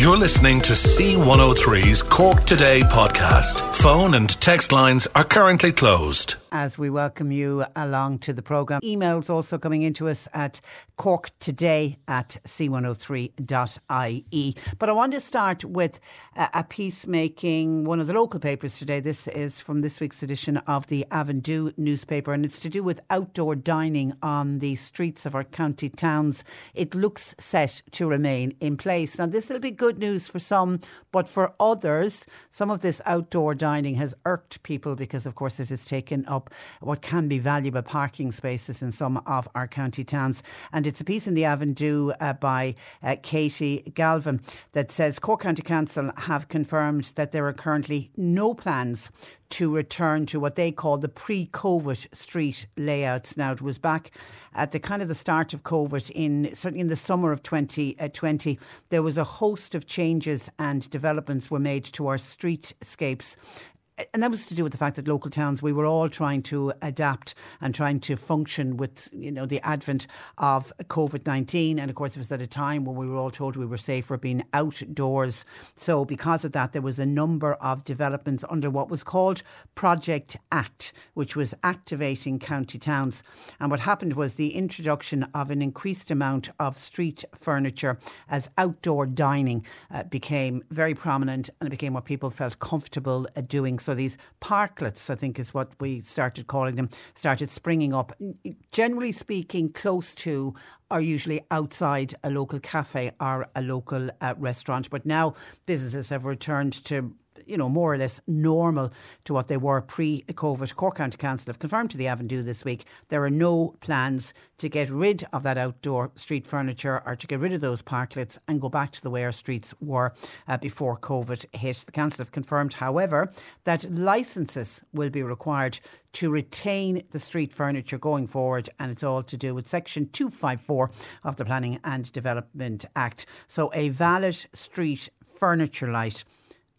You're listening to C103's Cork Today podcast. Phone and text lines are currently closed. As we welcome you along to the programme. Emails also coming into us at corktoday at c103.ie. But I want to start with a piece making one of the local papers today. This is from this week's edition of the Avondhu newspaper and it's to do with outdoor dining on the streets of our county towns. It looks set to remain in place. Now, this will be good news for some, but for others, some of this outdoor dining has irked people because, of course, it has taken up what can be valuable parking spaces in some of our county towns. And it's a piece in the Avondhu uh, by uh, Katie Galvin that says Cork County Council have confirmed that there are currently no plans to return to what they call the pre-COVID street layouts. Now it was back at the kind of the start of COVID in certainly in the summer of 2020. Uh, there was a host of changes and developments were made to our streetscapes and that was to do with the fact that local towns we were all trying to adapt and trying to function with you know the advent of COVID nineteen, and of course it was at a time when we were all told we were safer being outdoors. So because of that, there was a number of developments under what was called Project Act, which was activating county towns. And what happened was the introduction of an increased amount of street furniture as outdoor dining uh, became very prominent, and it became what people felt comfortable uh, doing. So these parklets, I think is what we started calling them, started springing up. Generally speaking, close to are usually outside a local cafe or a local uh, restaurant. But now businesses have returned to you know, more or less normal to what they were pre COVID. Cork County Council have confirmed to the Avondhu this week there are no plans to get rid of that outdoor street furniture or to get rid of those parklets and go back to the way our streets were uh, before COVID hit. The Council have confirmed, however, that licences will be required to retain the street furniture going forward, and it's all to do with Section 254 of the Planning and Development Act. So, a valid street furniture light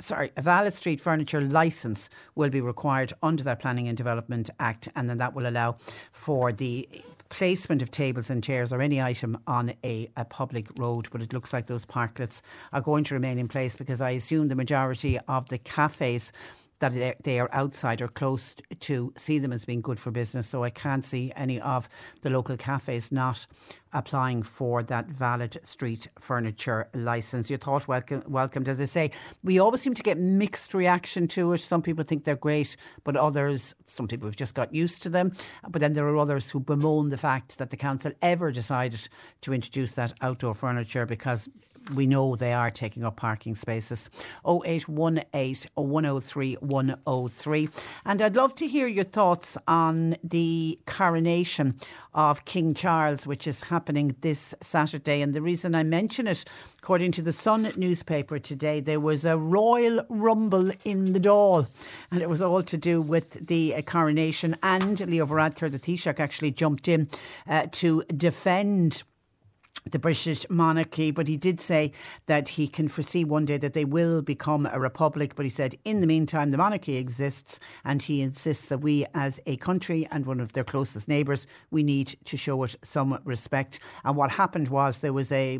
sorry, a valid street furniture licence will be required under that Planning and Development Act, and then that will allow for the placement of tables and chairs or any item on a, a public road. But it looks like those parklets are going to remain in place because I assume the majority of the cafes that they are outside or close to see them as being good for business. So I can't see any of the local cafes not applying for that valid street furniture license. Your thought welcome, welcomed. As I say, we always seem to get mixed reaction to it. Some people think they're great, but others, some people have just got used to them. But then there are others who bemoan the fact that the council ever decided to introduce that outdoor furniture because we know they are taking up parking spaces. 0818 103 103. And I'd love to hear your thoughts on the coronation of King Charles, which is happening this Saturday. And the reason I mention it, according to the Sun newspaper today, there was a royal rumble in the Dáil. And it was all to do with the uh, coronation. And Leo Varadkar, the Taoiseach, actually jumped in uh, to defend the British monarchy, but he did say that he can foresee one day that they will become a republic. But he said, in the meantime, the monarchy exists, and he insists that we, as a country and one of their closest neighbours, we need to show it some respect. And what happened was there was a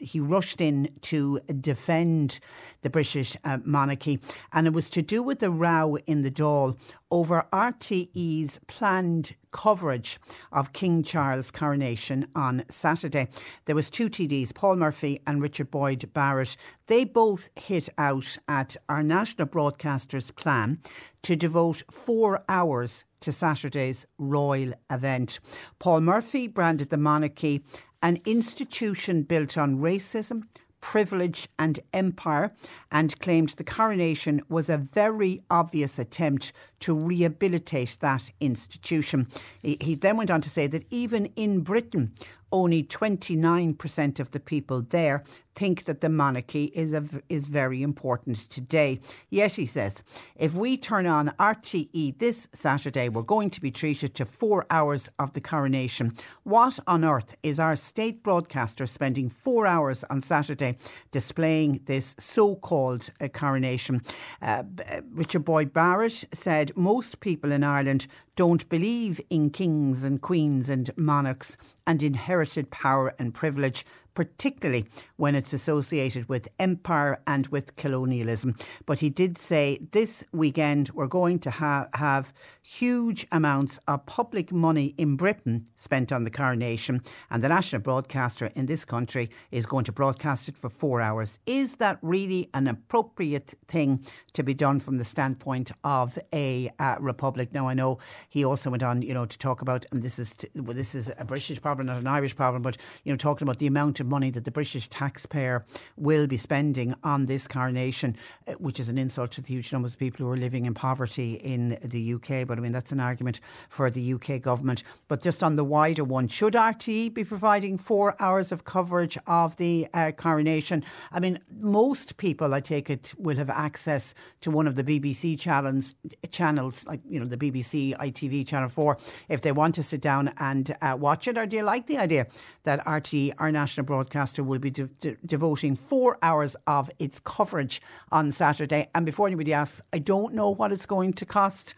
he rushed in to defend the British uh, monarchy, and it was to do with the row in the Dáil over RTE's planned coverage of King Charles' coronation on Saturday. There was two TDs, Paul Murphy and Richard Boyd Barrett. They both hit out at our national broadcaster's plan to devote four hours to Saturday's royal event. Paul Murphy branded the monarchy an institution built on racism, privilege and empire and claimed the coronation was a very obvious attempt to rehabilitate that institution. He, then went on to say that even in Britain, only 29% of the people there think that the monarchy is a, is very important today. Yet he says, if we turn on RTE this Saturday, we're going to be treated to four hours of the coronation. What on earth is our state broadcaster spending four hours on Saturday displaying this so-called uh, coronation? Uh, uh Richard Boyd Barrett said most people in Ireland don't believe in kings and queens and monarchs and inherited power and privilege particularly when it's associated with empire and with colonialism. But he did say this weekend we're going to ha- have huge amounts of public money in Britain spent on the coronation, and the national broadcaster in this country is going to broadcast it for four hours. Is that really an appropriate thing to be done from the standpoint of a uh, republic? Now, I know he also went on, you know, to talk about, and this is t- well, this is a British problem, not an Irish problem, but you know, talking about the amount of money that the British taxpayer will be spending on this coronation, uh, which is an insult to the huge numbers of people who are living in poverty in the UK. But I mean, that's an argument for the UK government. But just on the wider one, should RTE be providing four hours of coverage of the uh, coronation? I mean, most people, I take it, will have access to one of the BBC channels, channels like you know the BBC, ITV, Channel Four, if they want to sit down and uh, watch it. Or do you like the idea that RTE, our national broadcaster, will be de- de- devoting four hours of its coverage on Saturday? And before anybody asks, I don't know what it's going to cost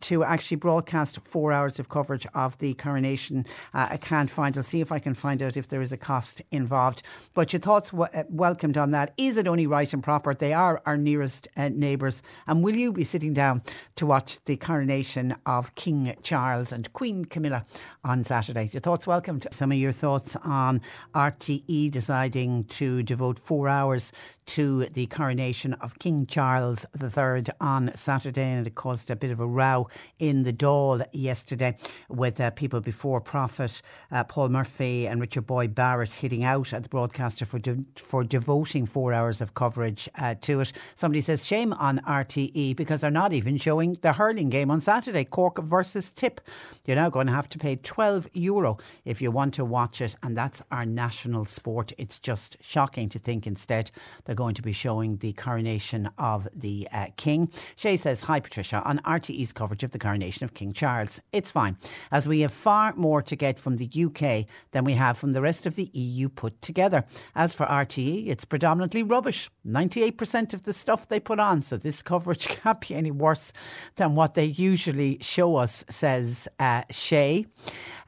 to actually broadcast four hours of coverage of the coronation. Uh, I can't find. I'll see if I can find out if there is a cost involved. But your thoughts w- uh, welcomed on that. Is it only right and proper? They are our nearest uh, neighbours. And will you be sitting down to watch the coronation of King Charles and Queen Camilla on Saturday? Your thoughts welcomed. Some of your thoughts on RTE deciding to devote four hours to the coronation of King Charles III on Saturday, and it caused a bit of a row in the Dáil yesterday with uh, people before Profit uh, Paul Murphy and Richard Boyd Barrett hitting out at the broadcaster for de- for devoting four hours of coverage uh, to it. Somebody says shame on RTE because they're not even showing the hurling game on Saturday, Cork versus Tip. You're now going to have to pay 12 euro if you want to watch it, and that's our national sport. It's just shocking to think instead they're going to be showing the coronation of the uh, King. Shay says, Hi Patricia, on RTE's coverage of the coronation of King Charles. It's fine, as we have far more to get from the UK than we have from the rest of the EU put together. As for RTE, it's predominantly rubbish. 98% of the stuff they put on, so this coverage can't be any worse than what they usually show us, says uh, Shay.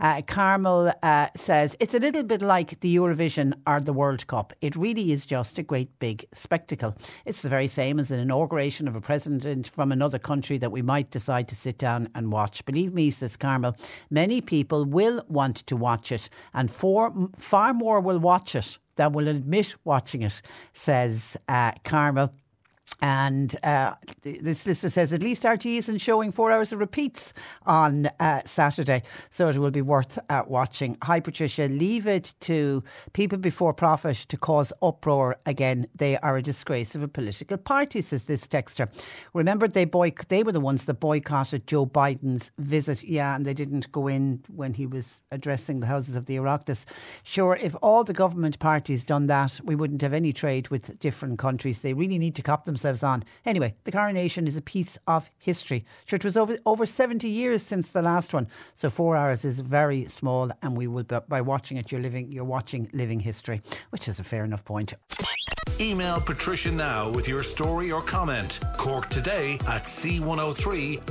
Uh, Carmel uh, says it's a little bit like the Eurovision or the World Cup. It really is just a great big spectacle. It's the very same as an inauguration of a president from another country that we might decide to sit down and watch. Believe me, says Carmel, many people will want to watch it, and for, far more will watch it than will admit watching it, says uh, Carmel. And uh, this listener says at least RTE isn't showing four hours of repeats on uh, Saturday, so it will be worth uh, watching. Hi, Patricia. Leave it to people before profit to cause uproar again. They are a disgrace of a political party, says this texter. Remember, they boyc- they were the ones that boycotted Joe Biden's visit. Yeah, and they didn't go in when he was addressing the Houses of the Oireachtas. Sure, if all the government parties done that, we wouldn't have any trade with different countries. They really need to cop themselves on. Anyway, the coronation is a piece of history. Sure, it was over over 70 years since the last one, so four hours is very small, and we will by watching it, you're living, you're watching living history, which is a fair enough point. Email Patricia now with your story or comment. Cork today at c103.ie.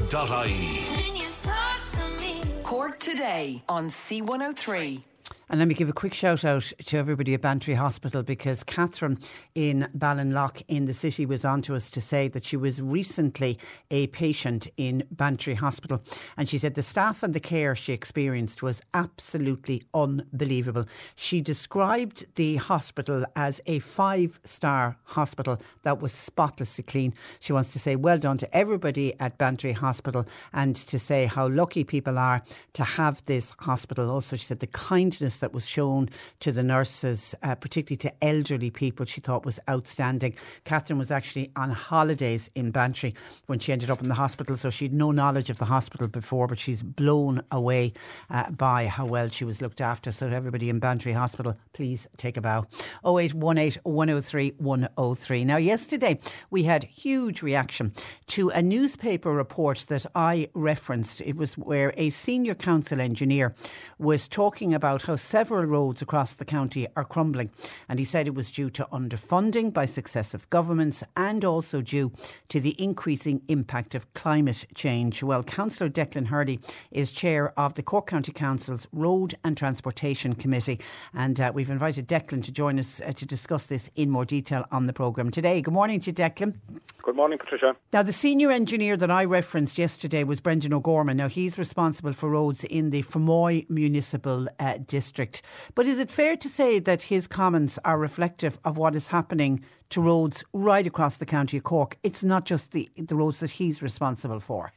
Cork today on C103. And let me give a quick shout out to everybody at Bantry Hospital because Catherine in Ballinlough in the city was on to us to say that she was recently a patient in Bantry Hospital. And she said the staff and the care she experienced was absolutely unbelievable. She described the hospital as a five star hospital that was spotlessly clean. She wants to say well done to everybody at Bantry Hospital and to say how lucky people are to have this hospital. Also, she said the kindness that was shown to the nurses, uh, particularly to elderly people, she thought was outstanding. Catherine was actually on holidays in Bantry when she ended up in the hospital, so she had no knowledge of the hospital before, but she's blown away uh, by how well she was looked after. So, everybody in Bantry Hospital, please take a bow. 0818 103 103. Now, yesterday we had huge reaction to a newspaper report that I referenced. It was where a senior council engineer was talking about how several roads across the county are crumbling. And he said it was due to underfunding by successive governments and also due to the increasing impact of climate change. Well, Councillor Declan Hurley is chair of the Cork County Council's Road and Transportation Committee. And uh, we've invited Declan to join us uh, to discuss this in more detail on the programme today. Good morning to you, Declan. Good morning, Patricia. Now, the senior engineer that I referenced yesterday was Brendan O'Gorman. Now, he's responsible for roads in the Fermoy Municipal uh, District. But is it fair to say that his comments are reflective of what is happening to roads right across the county of Cork? It's not just the, the roads that he's responsible for.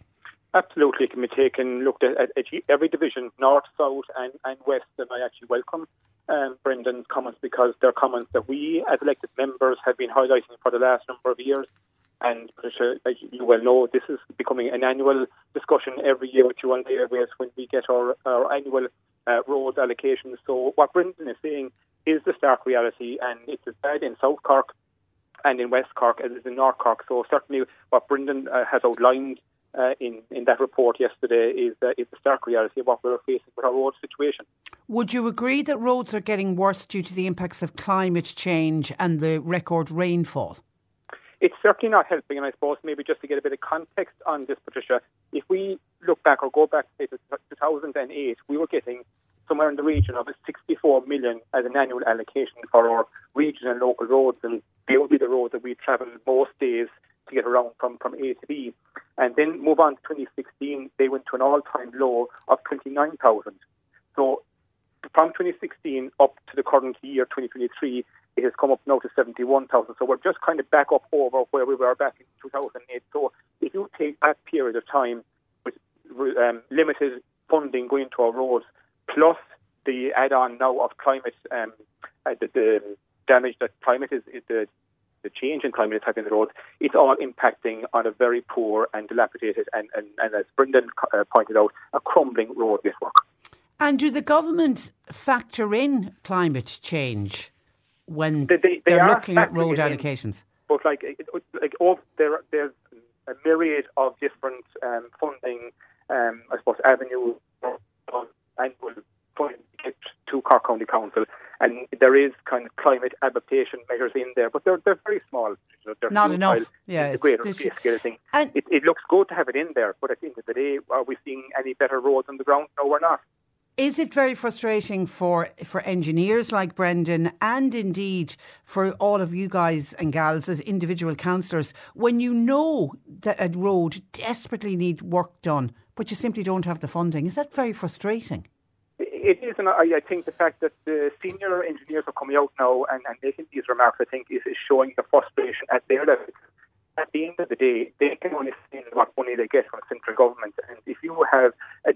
Absolutely, it can be taken, looked at, at, at every division, north, south, and, and west, and I actually welcome um, Brendan's comments because they're comments that we, as elected members, have been highlighting for the last number of years. And Patricia, as you well know, this is becoming an annual discussion every year with you on the airways when we get our, our annual uh, road allocations. So what Brendan is saying is the stark reality, and it's as bad in South Cork and in West Cork as it is in North Cork. So certainly what Brendan uh, has outlined uh, in, in that report yesterday is, uh, is the stark reality of what we're facing with our road situation. Would you agree that roads are getting worse due to the impacts of climate change and the record rainfall? It's certainly not helping, and I suppose maybe just to get a bit of context on this, Patricia, if we look back or go back to 2008, we were getting somewhere in the region of 64 million as an annual allocation for our regional and local roads, and they would be the roads that we travel most days to get around from, from A to B. And then move on to 2016, they went to an all-time low of 29,000. So from 2016 up to the current year, 2023, it has come up now to 71,000. So we're just kind of back up over where we were back in 2008. So if you take that period of time um, limited funding going to our roads, plus the add-on now of climate, um, uh, the, the, damage that climate is, is the the change in climate is having the roads, it's all impacting on a very poor and dilapidated and, and, and as Brendan uh, pointed out, a crumbling road network. And do the government factor in climate change when they, they, are looking at road allocations? In, but like, like oh, there, there's a myriad of different um, funding, um, I suppose, avenue and will fund to Cork County Council and there is kind of climate adaptation measures in there, but they're they're very small. They're Not enough. Yeah, it's a greater scale thing. It, it looks good to have it in there, but at the end of the day, are we seeing any better roads on the ground? No, we're not. Is it very frustrating for, for engineers like Brendan and indeed for all of you guys and gals as individual councillors when you know that a road desperately needs work done, but you simply don't have the funding? Is that very frustrating? it is, and I, think the fact that the senior engineers are coming out now and, and making these remarks, I think, is, is showing the frustration at their level. At the end of the day, they can only spend what money they get from central government, and if you have a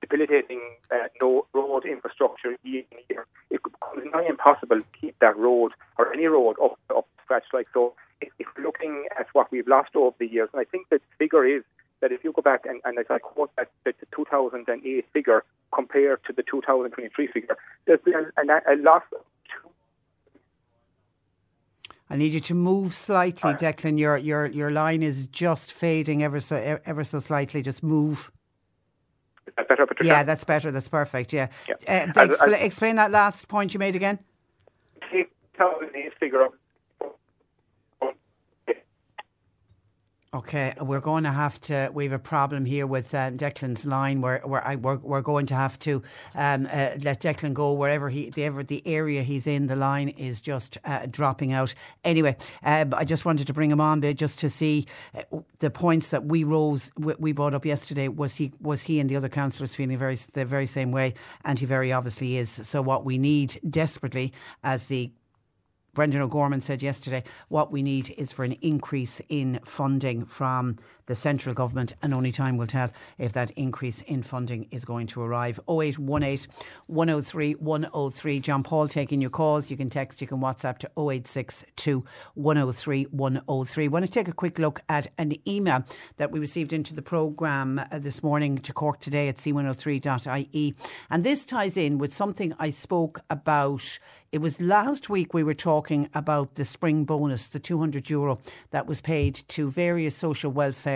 debilitating uh, no road infrastructure year in year, it becomes nigh impossible to keep that road or any road up up scratch like so. If, if looking at what we've lost over the years, and I think the figure is that if you go back and, and as I quote that, the 2008 figure compared to the 2023 figure, there's been a, a, loss I need you to move slightly, Declan. Your your your line is just fading ever so ever so slightly. Just move. Is that better, Patricia? Yeah, that's better. That's perfect. Yeah. yeah. Uh, expl- explain that last point you made again. Take 2008 figure Okay, we're going to have to. We have a problem here with um, Declan's line. Where, where I, we're, we're going to have to um, uh, let Declan go wherever he, the, ever the area he's in. The line is just uh, dropping out. Anyway, uh, I just wanted to bring him on there just to see uh, the points that we rose we brought up yesterday. Was he was he and the other councillors feeling very the very same way? And he very obviously is. So what we need desperately as the Brendan O'Gorman said yesterday, what we need is for an increase in funding from the central government, and only time will tell if that increase in funding is going to arrive. 0818 103 103. John Paul taking your calls. You can text, you can WhatsApp to 0862 103 103. I want to take a quick look at an email that we received into the programme uh, this morning to Cork today at c103.ie. And this ties in with something I spoke about. It was last week we were talking about the spring bonus, the 200 euro that was paid to various social welfare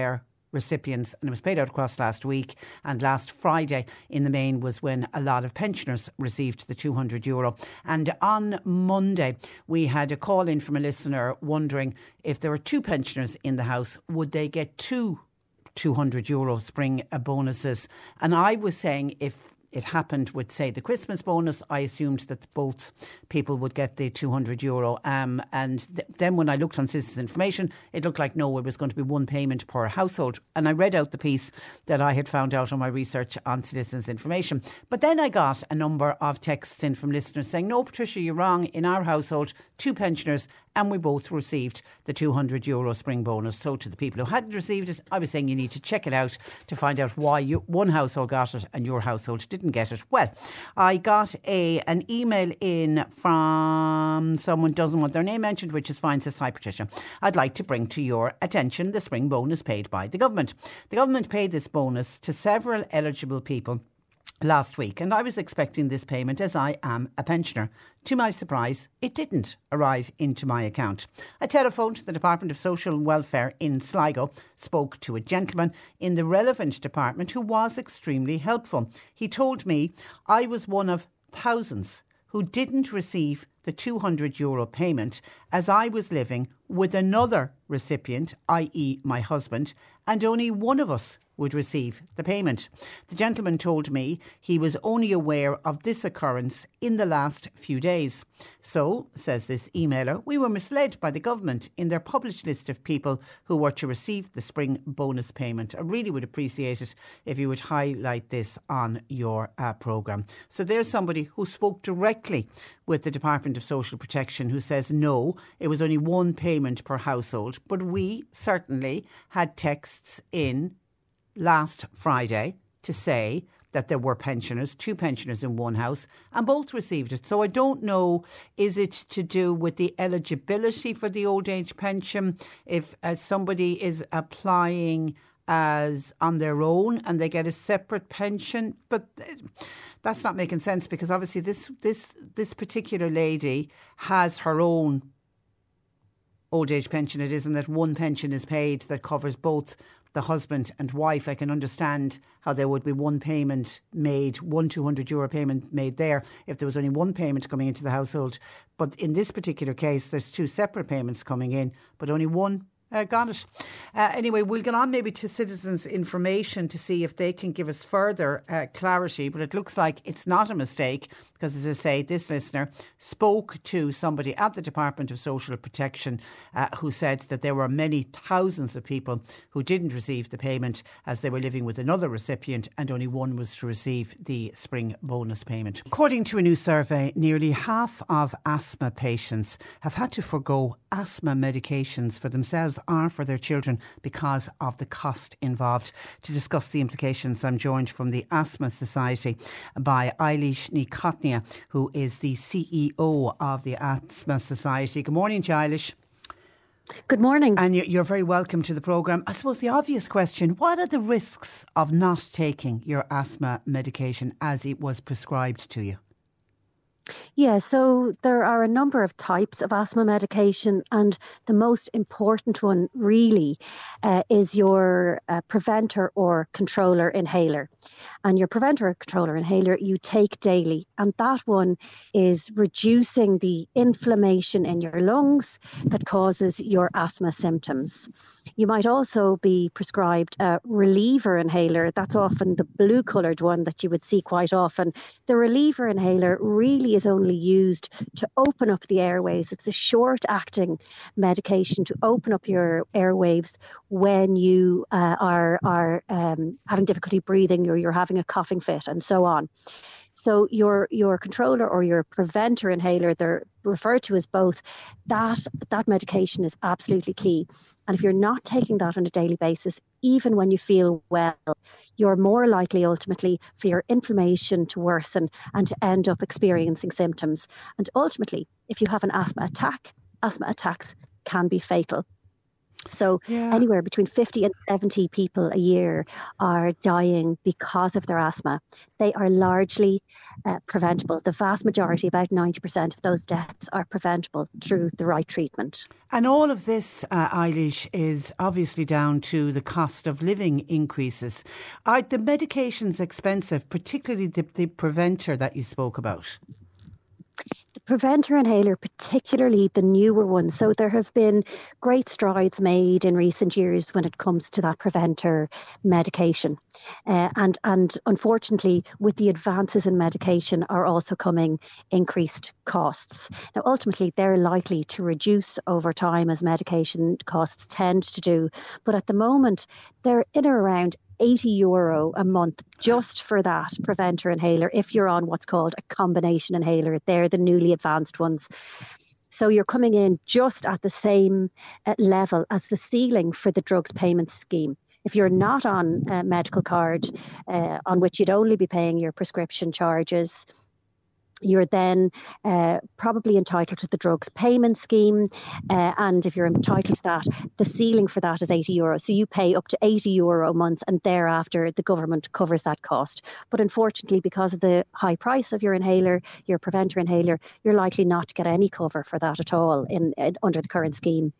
recipients and it was paid out across last week and last Friday in the main was when a lot of pensioners received the 200 euro. And on Monday we had a call in from a listener wondering if there were two pensioners in the house would they get two 200 euro spring bonuses? And I was saying if it happened with, say, the Christmas bonus, I assumed that both people would get the 200 euro. Um, and th- then when I looked on Citizens Information, it looked like no, it was going to be one payment per household. And I read out the piece that I had found out on my research on Citizens Information. But then I got a number of texts in from listeners saying, no, Patricia, you're wrong. In our household, two pensioners and we both received the 200 euro spring bonus. So, to the people who hadn't received it, I was saying you need to check it out to find out why you, one household got it and your household didn't get it. Well, I got a an email in from someone doesn't want their name mentioned, which is fine. Says hi, Patricia. I'd like to bring to your attention the spring bonus paid by the government. The government paid this bonus to several eligible people last week, and I was expecting this payment as I am a pensioner. To my surprise, it didn't arrive into my account. I telephoned the Department of Social Welfare in Sligo, spoke to a gentleman in the relevant department who was extremely helpful. He told me I was one of thousands who didn't receive the 200 euro payment as I was living with another recipient, i.e., my husband, and only one of us would receive the payment. The gentleman told me he was only aware of this occurrence in the last few days. So, says this emailer, we were misled by the government in their published list of people who were to receive the spring bonus payment. I really would appreciate it if you would highlight this on your uh, programme. So, there's somebody who spoke directly with the Department of Social Protection who says no, it was only one payment per household. But we certainly had texts in last Friday to say that there were pensioners, two pensioners in one house, and both received it. So I don't know, is it to do with the eligibility for the old age pension? If uh, somebody is applying as on their own and they get a separate pension, but uh, that's not making sense because obviously this this this particular lady has her own old age pension. It isn't that one pension is paid that covers both the husband and wife, I can understand how there would be one payment made, one 200 euro payment made there if there was only one payment coming into the household. But in this particular case, there's two separate payments coming in, but only one uh, got it. Uh, anyway, we'll get on maybe to citizens' information to see if they can give us further uh, clarity. But it looks like it's not a mistake because, as I say, this listener spoke to somebody at the Department of Social Protection uh, who said that there were many thousands of people who didn't receive the payment as they were living with another recipient, and only one was to receive the spring bonus payment. According to a new survey, nearly half of asthma patients have had to forego asthma medications for themselves are for their children because of the cost involved. To discuss the implications, I'm joined from the Asthma Society by Eilish Ní Chaithnía, who is the CEO of the Asthma Society. Good morning, Eilish. Good morning. And you're very welcome to the programme. I suppose the obvious question what are the risks of not taking your asthma medication as it was prescribed to you? Yeah, so there are a number of types of asthma medication, and the most important one really uh, is your uh, preventer or controller inhaler. And your preventer controller inhaler you take daily, and that one is reducing the inflammation in your lungs that causes your asthma symptoms. You might also be prescribed a reliever inhaler. That's often the blue coloured one that you would see quite often. The reliever inhaler really is only used to open up the airways. It's a short acting medication to open up your airwaves when you uh, are, are um, having difficulty breathing or you're having a coughing fit and so on. So your your controller or your preventer inhaler, they're referred to as both. That that medication is absolutely key. And if you're not taking that on a daily basis, even when you feel well, you're more likely ultimately for your inflammation to worsen and to end up experiencing symptoms. And ultimately, if you have an asthma attack, asthma attacks can be fatal. So yeah. anywhere between 50 and 70 people a year are dying because of their asthma. They are largely uh, preventable. The vast majority, about 90% of those deaths are preventable through the right treatment. And all of this, uh, Eilish, is obviously down to the cost of living increases. Are the medications expensive, particularly the, the preventer that you spoke about? The preventer inhaler, particularly the newer ones. So there have been great strides made in recent years when it comes to that preventer medication, uh, and and unfortunately, with the advances in medication, are also coming increased costs. Now, ultimately, they're likely to reduce over time as medication costs tend to do, but at the moment, they're in or around 80 euro a month just for that preventer inhaler if you're on what's called a combination inhaler. They're the newly advanced ones. So you're coming in just at the same uh, level as the ceiling for the drugs payment scheme. If you're not on a medical card uh, on which you'd only be paying your prescription charges, you're then uh, probably entitled to the drugs payment scheme. Uh, and if you're entitled to that, the ceiling for that is 80 euro. So you pay up to 80 euro a month, and thereafter the government covers that cost. But unfortunately, because of the high price of your inhaler, your preventer inhaler, you're likely not to get any cover for that at all in, in under the current scheme.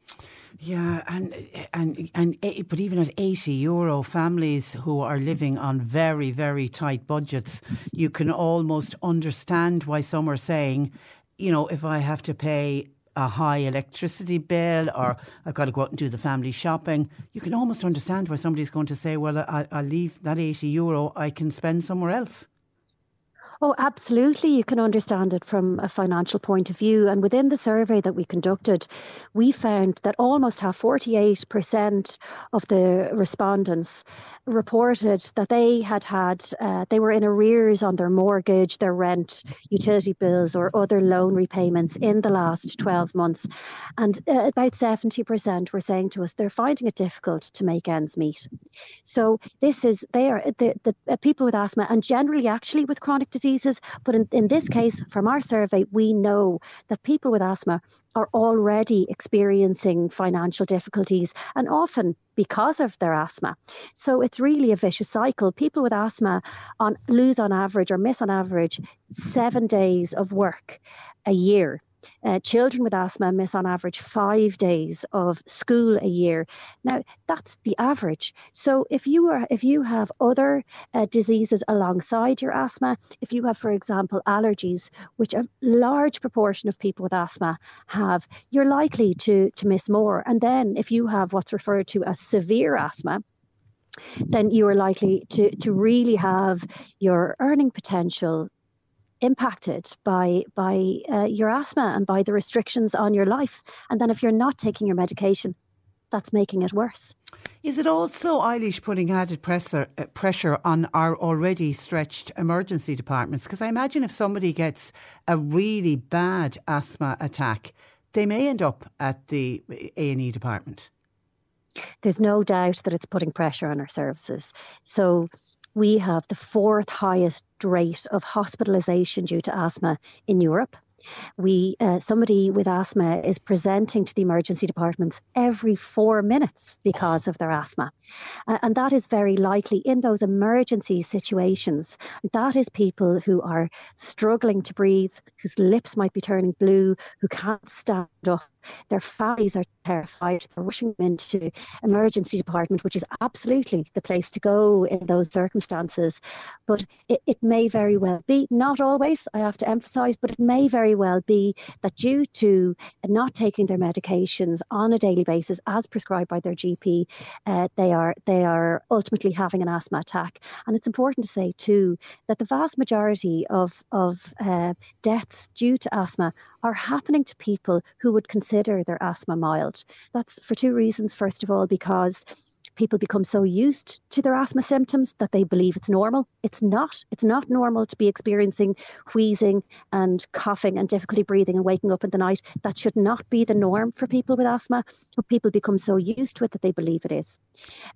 Yeah, and and and but even at eighty euro, families who are living on very very tight budgets, you can almost understand why some are saying, you know, if I have to pay a high electricity bill or I've got to go out and do the family shopping, you can almost understand why somebody's going to say, well, I, will leave that 80 euro, I can spend somewhere else. Oh, absolutely. You can understand it from a financial point of view. And within the survey that we conducted, we found that almost half 48% of the respondents reported that they had had, uh, they were in arrears on their mortgage, their rent, utility bills, or other loan repayments in the last 12 months. And uh, about 70% were saying to us they're finding it difficult to make ends meet. So this is, they are the, the uh, people with asthma and generally actually with chronic disease diseases. But in, in this case, from our survey, we know that people with asthma are already experiencing financial difficulties and often because of their asthma. So it's really a vicious cycle. People with asthma on lose on average or miss on average seven days of work a year uh, children with asthma miss on average five days of school a year. Now that's the average. So if you are if you have other uh, diseases alongside your asthma, if you have, for example, allergies, which a large proportion of people with asthma have, you're likely to to miss more. And then if you have what's referred to as severe asthma, then you are likely to, to really have your earning potential impacted by by uh, your asthma and by the restrictions on your life. And then if you're not taking your medication, that's making it worse. Is it also Eilish putting added pressure uh, pressure on our already stretched emergency departments? Because I imagine if somebody gets a really bad asthma attack, they may end up at the A and E department. There's no doubt that it's putting pressure on our services. So we have the fourth highest rate of hospitalisation due to asthma in Europe. We uh, somebody with asthma is presenting to the emergency departments every four minutes because of their asthma, uh, and that is very likely in those emergency situations. That is people who are struggling to breathe, whose lips might be turning blue, who can't stand up, their families are terrified. They're rushing them into emergency department, which is absolutely the place to go in those circumstances. But it, it may very well be, not always, I have to emphasise, but it may very well be that due to not taking their medications on a daily basis as prescribed by their GP, uh, they are they are ultimately having an asthma attack. And it's important to say too that the vast majority of of uh, deaths due to asthma are happening to people who would consider their asthma mild. That's for two reasons. First of all, because people become so used to their asthma symptoms that they believe it's normal. It's not. It's not normal to be experiencing wheezing and coughing and difficulty breathing and waking up in the night. That should not be the norm for people with asthma. But people become so used to it that they believe it is.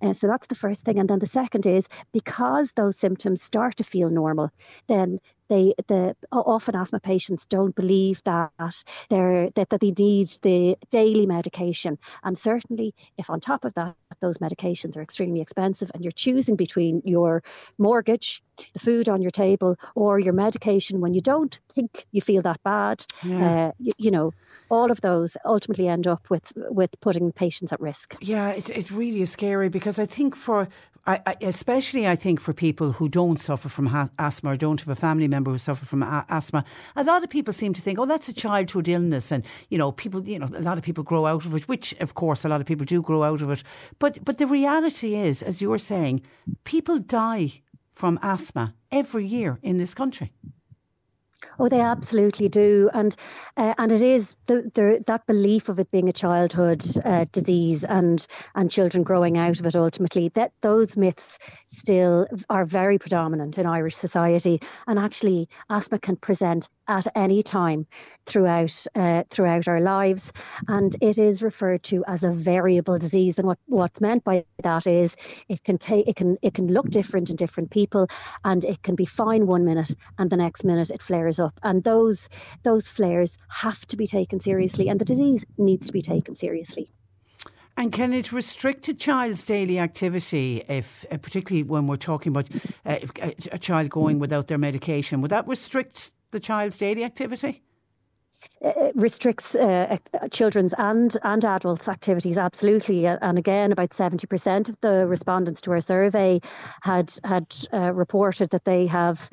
Uh, so that's the first thing. And then the second is because those symptoms start to feel normal, then they the often asthma patients don't believe that they're that, that they need the daily medication and certainly if on top of that those medications are extremely expensive and you're choosing between your mortgage the food on your table or your medication when you don't think you feel that bad yeah. uh, you, you know all of those ultimately end up with with putting patients at risk. Yeah, it, it really is scary because I think for I, I, especially I think for people who don't suffer from ha- asthma or don't have a family member who suffer from a- asthma, a lot of people seem to think, oh, that's a childhood illness, and you know, people, you know, a lot of people grow out of it, which of course a lot of people do grow out of it. But but the reality is, as you were saying, people die from asthma every year in this country. Oh, they absolutely do, and uh, and it is the, the that belief of it being a childhood uh, disease and and children growing out of it ultimately that those myths still are very predominant in Irish society, and actually asthma can present at any time throughout uh, throughout our lives, and it is referred to as a variable disease. And what, what's meant by that is it can take it can it can look different in different people, and it can be fine one minute, and the next minute it flares up. And those those flares have to be taken seriously, and the disease needs to be taken seriously. And can it restrict a child's daily activity, if uh, particularly when we're talking about uh, a, a child going without their medication? Would that restrict the child's daily activity? it restricts uh, uh, children's and and adults' activities absolutely. Uh, and again, about seventy percent of the respondents to our survey had had uh, reported that they have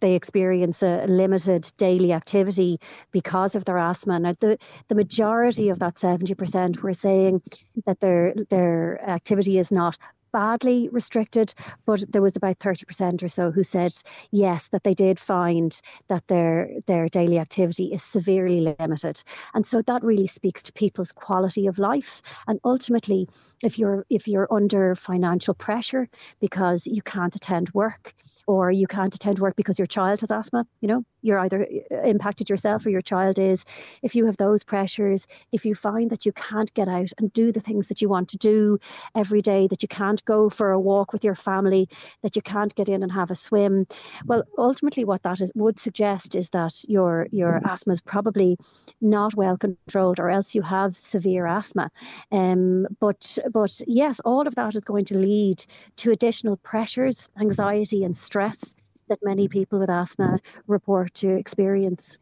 they experience a limited daily activity because of their asthma. Now, the the majority of that seventy percent were saying that their their activity is not badly restricted, but there was about 30% or so who said yes, that they did find that their their daily activity is severely limited. And so that really speaks to people's quality of life. And ultimately, if you're if you're under financial pressure because you can't attend work or you can't attend work because your child has asthma, you know, you're either uh, impacted yourself or your child is. If you have those pressures, if you find that you can't get out and do the things that you want to do every day, that you can't go for a walk with your family, that you can't get in and have a swim, well, ultimately, what that is, would suggest is that your your asthma is probably not well controlled, or else you have severe asthma. Um, but but yes, all of that is going to lead to additional pressures, anxiety, and stress that many people with asthma report to experience.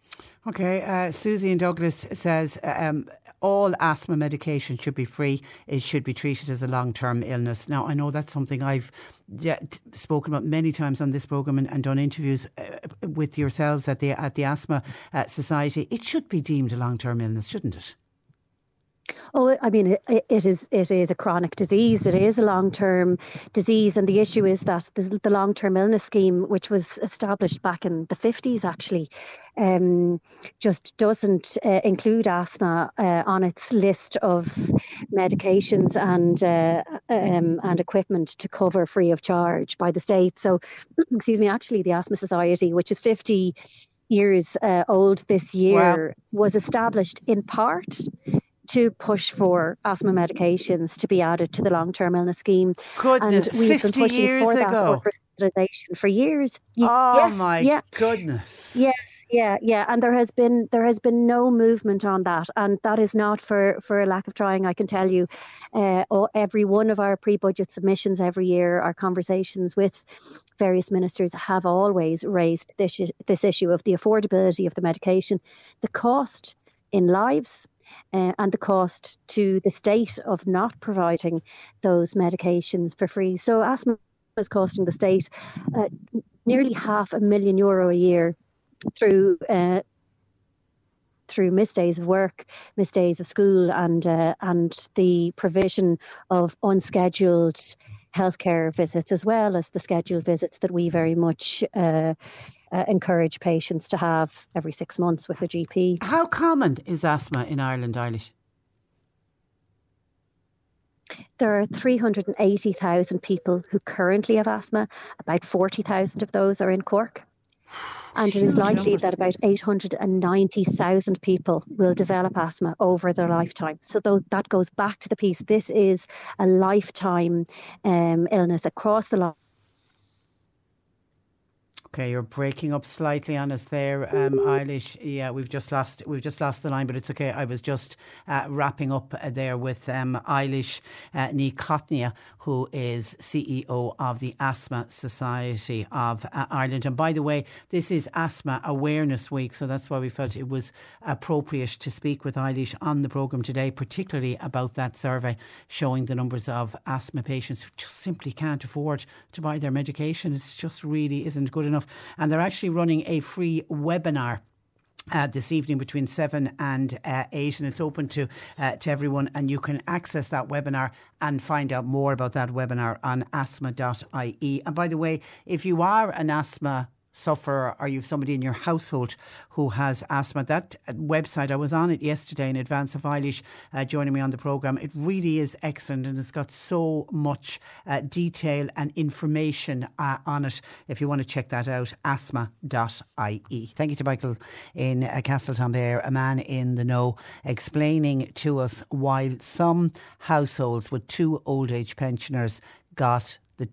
Okay, uh, Susie and Douglas says um, all asthma medication should be free. It should be treated as a long term illness. Now, I know that's something I've spoken about many times on this program and, and done interviews uh, with yourselves at the at the Asthma uh, Society. It should be deemed a long term illness, shouldn't it? Oh, I mean, it, it is it is a chronic disease. It is a long term disease, and the issue is that the, the long term illness scheme, which was established back in the fifties, actually, um, just doesn't uh, include asthma uh, on its list of medications and uh, um, and equipment to cover free of charge by the state. So, excuse me, actually, the Asthma Society, which is fifty years uh, old this year, wow. was established in part to push for asthma medications to be added to the long term illness scheme. Goodness, and we've been pushing for ago. that for years. Oh yes, my yeah. goodness. Yes, yeah, yeah. And there has been there has been no movement on that. And that is not for, for a lack of trying, I can tell you. Uh, every one of our pre budget submissions every year, our conversations with various ministers have always raised this, this issue of the affordability of the medication, the cost in lives uh, and the cost to the state of not providing those medications for free. So asthma is costing the state uh, nearly half a million euro a year through. Uh, through missed days of work, missed days of school, and uh, and the provision of unscheduled healthcare visits, as well as the scheduled visits that we very much uh, uh, encourage patients to have every six months with a GP. How common is asthma in Ireland, Eilish? There are 380,000 people who currently have asthma. About 40,000 of those are in Cork. And it is likely that about 890,000 people will develop asthma over their lifetime. So that goes back to the piece. This is a lifetime um, illness across the Okay, you're breaking up slightly on us there, um, Eilish. Yeah, we've just lost we've just lost the line, but it's okay. I was just uh, wrapping up uh, there with um, Eilish uh, Ní Chaithnía, who is CEO of the Asthma Society of uh, Ireland. And by the way, this is Asthma Awareness Week, so that's why we felt it was appropriate to speak with Eilish on the programme today, particularly about that survey showing the numbers of asthma patients who just simply can't afford to buy their medication. It's just really isn't good enough and they're actually running a free webinar. Uh, this evening between 7 and uh, 8 and it's open to uh, to everyone and you can access that webinar and find out more about that webinar on asthma.ie and by the way if you are an asthma suffer or you've somebody in your household who has asthma. That website, I was on it yesterday in advance of Eilish uh, joining me on the programme. It really is excellent and it's got so much uh, detail and information uh, on it. If you want to check that out, asthma.ie. Thank you to Michael in uh, Castletownbere, a man in the know, explaining to us why some households with two old age pensioners got the,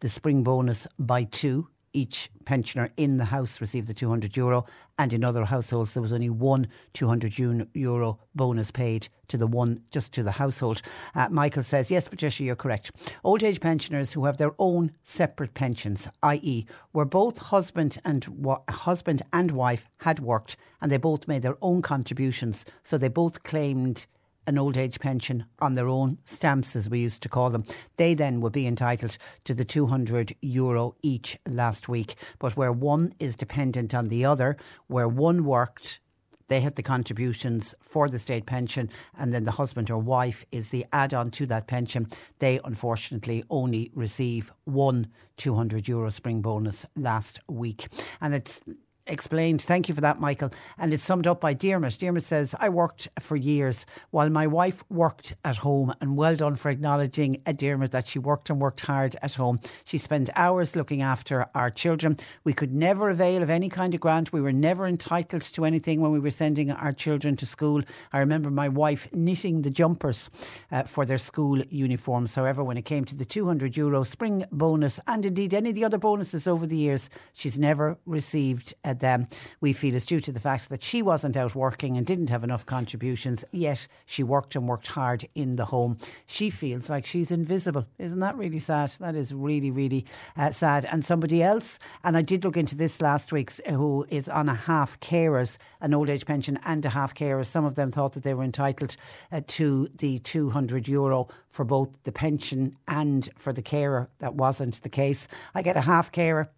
the spring bonus by two each pensioner in the house received the 200 euro, and in other households there was only one 200 euro bonus paid to the one just to the household. Uh, Michael says, "Yes, Patricia, you're correct. Old age pensioners who have their own separate pensions, i.e., where both husband and wa- husband and wife had worked and they both made their own contributions, so they both claimed." An old age pension on their own stamps, as we used to call them, they then would be entitled to the 200 euro each last week. But where one is dependent on the other, where one worked they had the contributions for the state pension, and then the husband or wife is the add on to that pension. They unfortunately only receive one 200 euro spring bonus last week. And it's explained. Thank you for that, Michael. And it's summed up by Dermot. Dermot says, I worked for years while my wife worked at home. And well done for acknowledging, Dermot, that she worked and worked hard at home. She spent hours looking after our children. We could never avail of any kind of grant. We were never entitled to anything when we were sending our children to school. I remember my wife knitting the jumpers uh, for their school uniforms. However, when it came to the 200 euro spring bonus and indeed any of the other bonuses over the years, she's never received them. We feel is due to the fact that she wasn't out working and didn't have enough contributions, yet she worked and worked hard in the home. She feels like she's invisible. Isn't that really sad? That is really, really uh, sad. And somebody else, and I did look into this last week, who is on a half carers, an old age pension and a half carers. Some of them thought that they were entitled uh, to the 200 euro for both the pension and for the carer. That wasn't the case. I get a half carer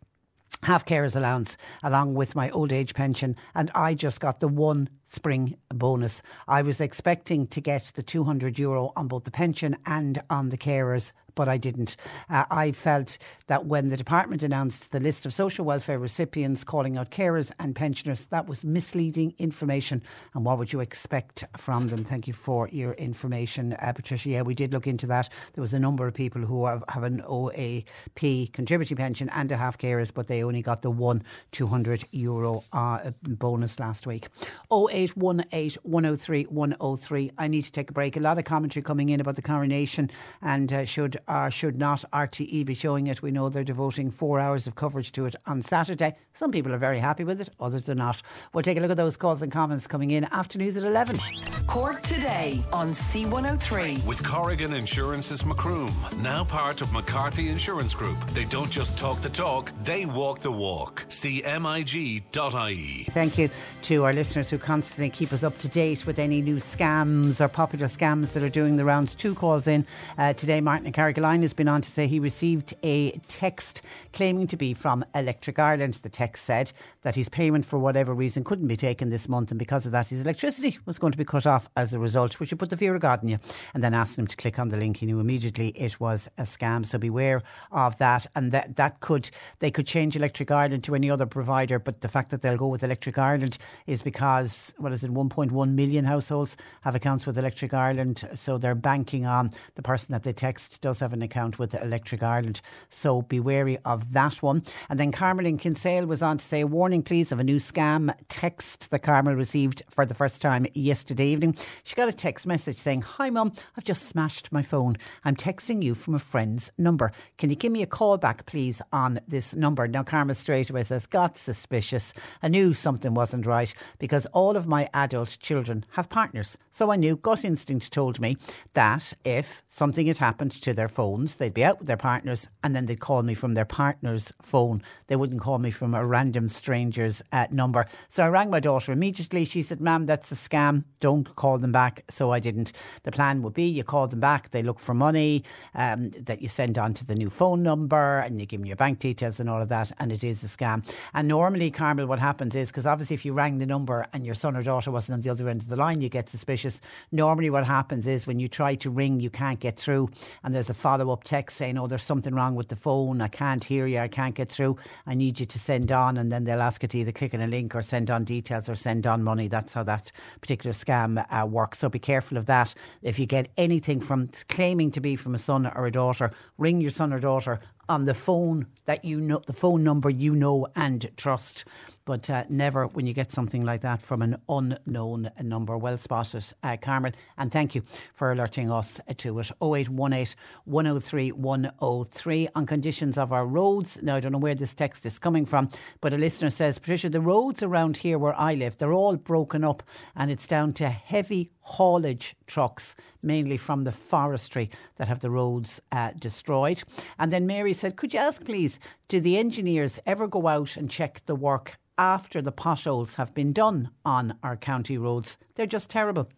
half carers allowance along with my old age pension and I just got the one spring bonus. I was expecting to get the 200 euro on both the pension and on the carers but I didn't. Uh, I felt that when the department announced the list of social welfare recipients calling out carers and pensioners, that was misleading information. And what would you expect from them? Thank you for your information, uh, Patricia. Yeah, we did look into that. There was a number of people who have, have an OAP contributing pension and a half carers, but they only got the one 200 euro uh, bonus last week. 0818 103 103. I need to take a break. A lot of commentary coming in about the coronation and uh, should or should not RTE be showing it? We know they're devoting four hours of coverage to it on Saturday. Some people are very happy with it, others are not. We'll take a look at those calls and comments coming in after news at 11. Cork today on C103. With Corrigan Insurance's Macroom, now part of McCarthy Insurance Group. They don't just talk the talk, they walk the walk. CMIG.ie. Thank you to our listeners who constantly keep us up to date with any new scams or popular scams that are doing the rounds. Two calls in uh, today. Martin and Carrie Carrigaline has been on to say he received a text claiming to be from Electric Ireland. The text said that his payment for whatever reason couldn't be taken this month, and because of that, his electricity was going to be cut off as a result, which would put the fear of God in you. And then asked him to click on the link. He knew immediately it was a scam. So beware of that. And that that could they could change Electric Ireland to any other provider, but the fact that they'll go with Electric Ireland is because what is it, 1.1 million households have accounts with Electric Ireland, so they're banking on the person that they text does have an account with Electric Ireland. So be wary of that one. And then Carmel in Kinsale was on to say, warning please of a new scam text that Carmel received for the first time yesterday evening. She got a text message saying, Hi mum, I've just smashed my phone. I'm texting you from a friend's number. Can you give me a call back please on this number? Now Carmel straight away says, got suspicious. I knew something wasn't right because all of my adult children have partners. So I knew gut instinct told me that if something had happened to their phones, they'd be out with their partners and then they'd call me from their partner's phone. They wouldn't call me from a random stranger's uh, number. So I rang my daughter immediately. She said, Ma'am, that's a scam. Don't call them back. So I didn't. The plan would be you call them back, they look for money um, that you send on to the new phone number and you give them your bank details and all of that. And it is a scam. And normally, Carmel, what happens is because obviously if you rang the number and your son or daughter wasn't on the other end of the line, you get suspicious. Normally, what happens is when you try to ring, you can't get through, and there's a follow up text saying, "Oh, there's something wrong with the phone. I can't hear you. I can't get through. I need you to send on," and then they'll ask you to either click on a link or send on details or send on money. That's how that particular scam uh, works. So be careful of that. If you get anything from claiming to be from a son or a daughter, ring your son or daughter on the phone that you know, the phone number you know and trust. But uh, never when you get something like that from an unknown number. Well spotted, uh, Carmel. And thank you for alerting us to it. 0818 103 103 on conditions of our roads. Now, I don't know where this text is coming from, but a listener says, Patricia, the roads around here where I live, they're all broken up and it's down to heavy haulage trucks, mainly from the forestry, that have the roads uh, destroyed. And then Mary said, Could you ask, please, do the engineers ever go out and check the work after the potholes have been done on our county roads? They're just terrible.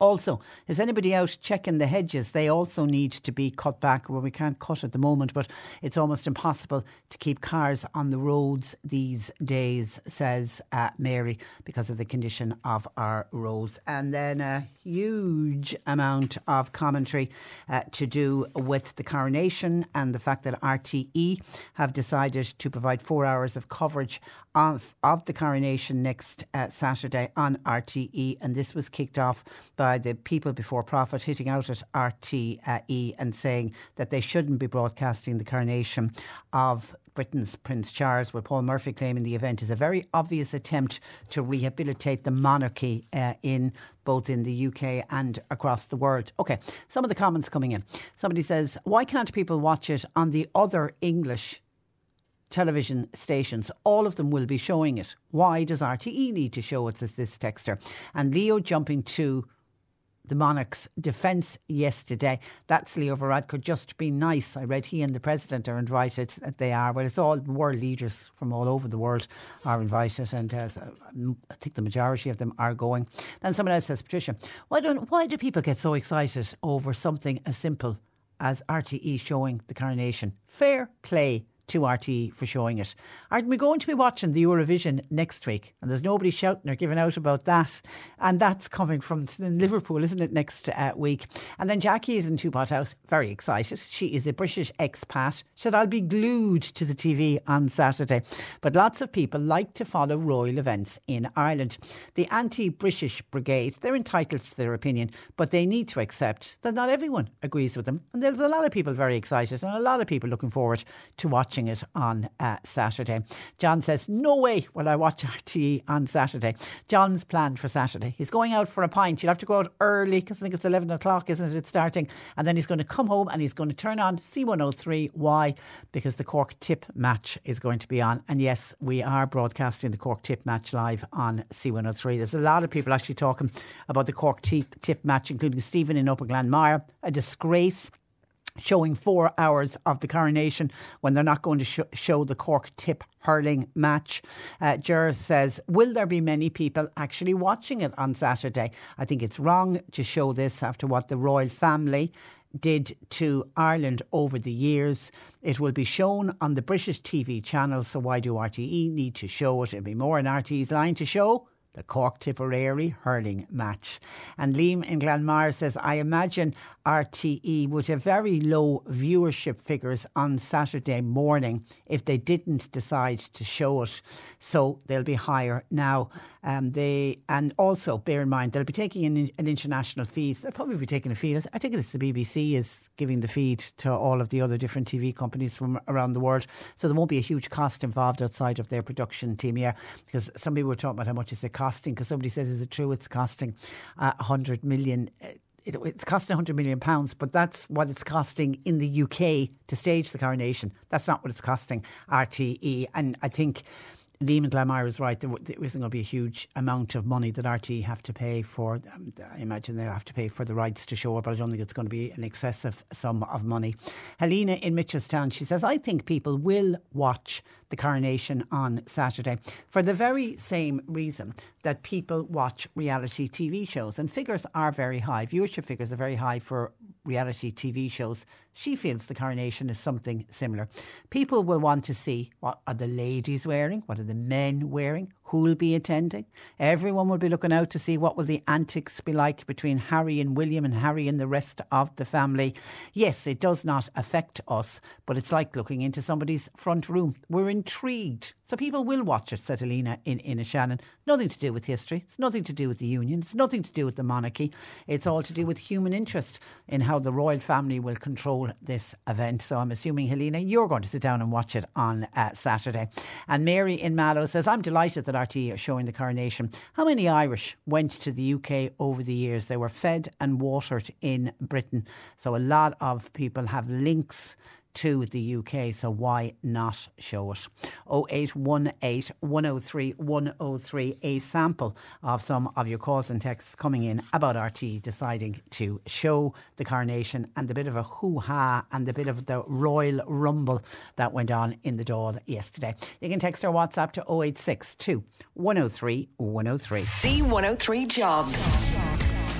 Also, is anybody out checking the hedges? They also need to be cut back. Well, we can't cut at the moment, but it's almost impossible to keep cars on the roads these days, says uh, Mary, because of the condition of our roads. And then a huge amount of commentary uh, to do with the coronation and the fact that RTE have decided to provide four hours of coverage of, of the coronation next uh, Saturday on RTE. And this was kicked off by the People Before Profit hitting out at RTE and saying that they shouldn't be broadcasting the coronation of Britain's Prince Charles, with Paul Murphy claiming the event is a very obvious attempt to rehabilitate the monarchy uh, in both in the UK and across the world. Okay, some of the comments coming in. Somebody says, why can't people watch it on the other English television stations, all of them will be showing it. Why does RTE need to show it, says this texter? And Leo jumping to the Monarchs' defence yesterday. That's Leo Varadkar. Just be nice. I read he and the President are invited. They are. Well, it's all world leaders from all over the world are invited, and uh, I think the majority of them are going. Then someone else says, Patricia, why don't why do people get so excited over something as simple as RTE showing the coronation? Fair play to RTE for showing it. Aren't we going to be watching the Eurovision next week? And there's nobody shouting or giving out about that. And that's coming from Liverpool, isn't it, next uh, week? And then Jackie is in Twopothouse, very excited. She is a British expat. Said, I'll be glued to the TV on Saturday. But lots of people like to follow royal events in Ireland. The anti British brigade, they're entitled to their opinion, but they need to accept that not everyone agrees with them. And there's a lot of people very excited and a lot of people looking forward to watching watching it on uh, Saturday. John says, No way will I watch RTE on Saturday. John's planned for Saturday. He's going out for a pint. You'll have to go out early because I think it's 11 o'clock, isn't it? It's starting. And then he's going to come home and he's going to turn on C103. Why? Because the Cork Tip match is going to be on. And yes, we are broadcasting the Cork Tip match live on C103. There's a lot of people actually talking about the Cork Tip, tip match, including Stephen in Upper Glanmire. A disgrace showing four hours of the coronation when they're not going to sh- show the Cork tip hurling match. Uh, says, Will there be many people actually watching it on Saturday? I think it's wrong to show this after what the royal family did to Ireland over the years. It will be shown on the British TV channels, so why do RTE need to show it? It'll be more in RTE's line to show the Cork Tipperary hurling match. And Liam in Glanmire says, I imagine RTE would have very low viewership figures on Saturday morning if they didn't decide to show it. So they'll be higher now. Um, they and also bear in mind they'll be taking an, an international feed. They'll probably be taking a feed. I think it's the BBC is giving the feed to all of the other different TV companies from around the world. So there won't be a huge cost involved outside of their production team. Yeah, because some people were talking about how much is it costing. Because somebody said, "Is it true? It's costing uh, hundred million uh, it, it's costing 100 million pounds, but that's what it's costing in the UK to stage the coronation. That's not what it's costing RTE. And I think Liam Glanmire is right. There, there isn't going to be a huge amount of money that RTE have to pay for. Um, I imagine they'll have to pay for the rights to show but I don't think it's going to be an excessive sum of money. Helena in Mitchelstown, she says, I think people will watch the coronation on Saturday for the very same reason that people watch reality TV shows. And figures are very high. Viewership figures are very high for reality TV shows. She feels the coronation is something similar. People will want to see what are the ladies wearing, what are the men wearing, who'll be attending. Everyone will be looking out to see what will the antics be like between Harry and William and Harry and the rest of the family. Yes, it does not affect us, but it's like looking into somebody's front room. We're intrigued. So people will watch it, said Helena in, in a Shannon. Nothing to do with history. It's nothing to do with the Union. It's nothing to do with the monarchy. It's all to do with human interest in how the royal family will control this event. So I'm assuming, Helena, you're going to sit down and watch it on uh, Saturday. And Mary in Mallow says, I'm delighted that RTE are showing the coronation. How many Irish went to the UK over the years? They were fed and watered in Britain. So a lot of people have links to the UK, so why not show it? 0818 103 103, a sample of some of your calls and texts coming in about RTE deciding to show the coronation and the bit of a hoo ha and the bit of the royal rumble that went on in the Dáil yesterday. You can text our WhatsApp to 0862 103 103. C103 Jobs.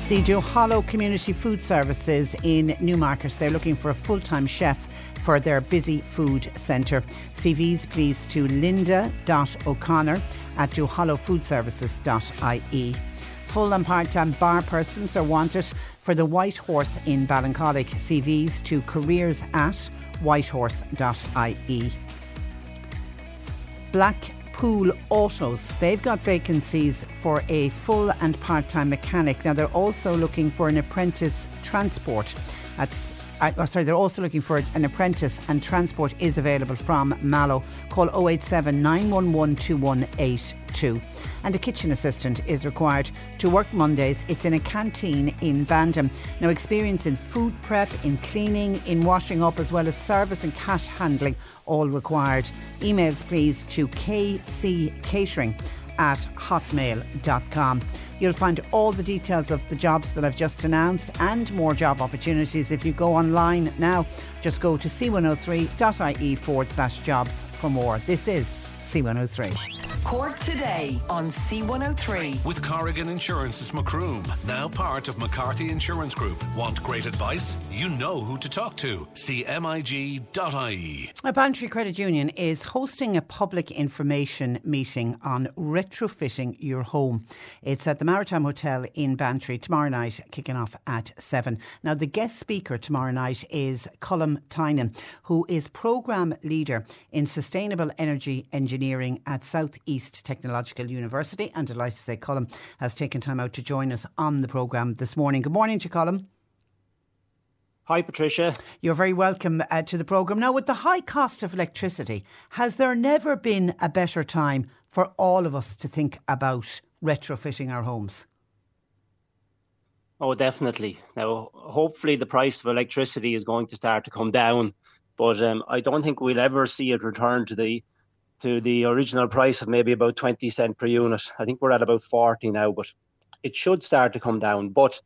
The Duhallow Community Food Services in Newmarket. They're looking for a full time chef for their busy food centre. CVs please to linda.o'connor at duhallowfoodservices.ie. Full and part time bar persons are wanted for the White Horse in Ballincollig. CVs to careers at whitehorse.ie. Blackpool Autos, they've got vacancies for a full and part time mechanic. Now they're also looking for an apprentice transport. That's uh, sorry, they're also looking for an apprentice, and transport is available from Mallow. Call 087 911 2182. And a kitchen assistant is required to work Mondays. It's in a canteen in Bandon. Now, experience in food prep, in cleaning, in washing up, as well as service and cash handling, all required. Emails, please, to kccatering at hotmail.com. You'll find all the details of the jobs that I've just announced and more job opportunities if you go online now. Just go to c103.ie forward slash jobs for more. This is C103. Cork today on C103. With Corrigan Insurance's Macroom, now part of McCarthy Insurance Group. Want great advice? You know who to talk to. CMIG.ie. A Bantry Credit Union is hosting a public information meeting on retrofitting your home. It's at the Maritime Hotel in Bantry tomorrow night, kicking off at 7. Now, the guest speaker tomorrow night is Colm Tynan, who is programme leader in sustainable energy engineering Engineering at Southeast Technological University. And delighted to say Colm has taken time out to join us on the programme this morning. Good morning to Colm. Hi, Patricia. You're very welcome uh, to the programme. Now, with the high cost of electricity, has there never been a better time for all of us to think about retrofitting our homes? Oh, definitely. Now, hopefully, the price of electricity is going to start to come down, but um, I don't think we'll ever see it return to the to the original price of maybe about 20 cent per unit. I think we're at about 40 now, but it should start to come down. But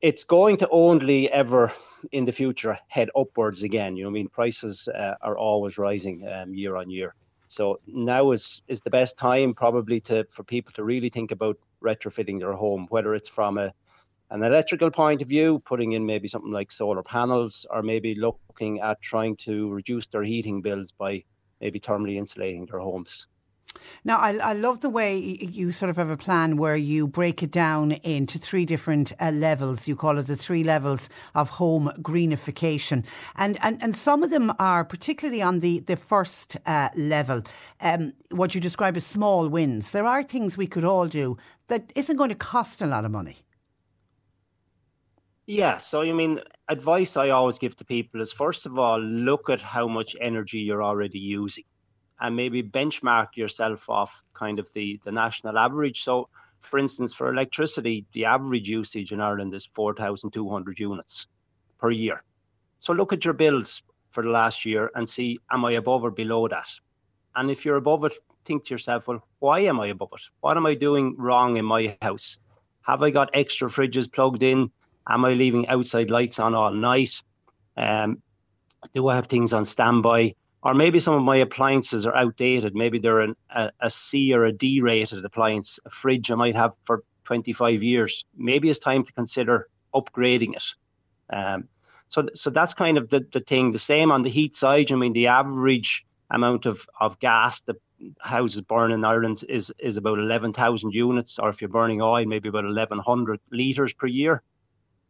it's going to only ever in the future head upwards again. You know, I mean, prices uh, are always rising um, year on year. So now is is the best time probably to for people to really think about retrofitting their home, whether it's from a an electrical point of view, putting in maybe something like solar panels, or maybe looking at trying to reduce their heating bills by maybe thermally insulating their homes. Now, I, I love the way you sort of have a plan where you break it down into three different uh, levels. You call it the three levels of home greenification. And, and, and some of them are, particularly on the, the first uh, level, um, what you describe as small wins. There are things we could all do that isn't going to cost a lot of money. Yeah, so I mean, advice I always give to people is first of all, look at how much energy you're already using and maybe benchmark yourself off kind of the, the national average. So, for instance, for electricity, the average usage in Ireland is 4,200 units per year. So, look at your bills for the last year and see, am I above or below that? And if you're above it, think to yourself, well, why am I above it? What am I doing wrong in my house? Have I got extra fridges plugged in? Am I leaving outside lights on all night? Um, do I have things on standby? or maybe some of my appliances are outdated. Maybe they're an, a, a C or a D rated appliance, a fridge I might have for 25 years. Maybe it's time to consider upgrading it. Um, so, so that's kind of the, the thing. The same on the heat side. I mean, the average amount of, of gas that houses burn in Ireland is is about 11,000 units, or if you're burning oil, maybe about 1,100 litres per year.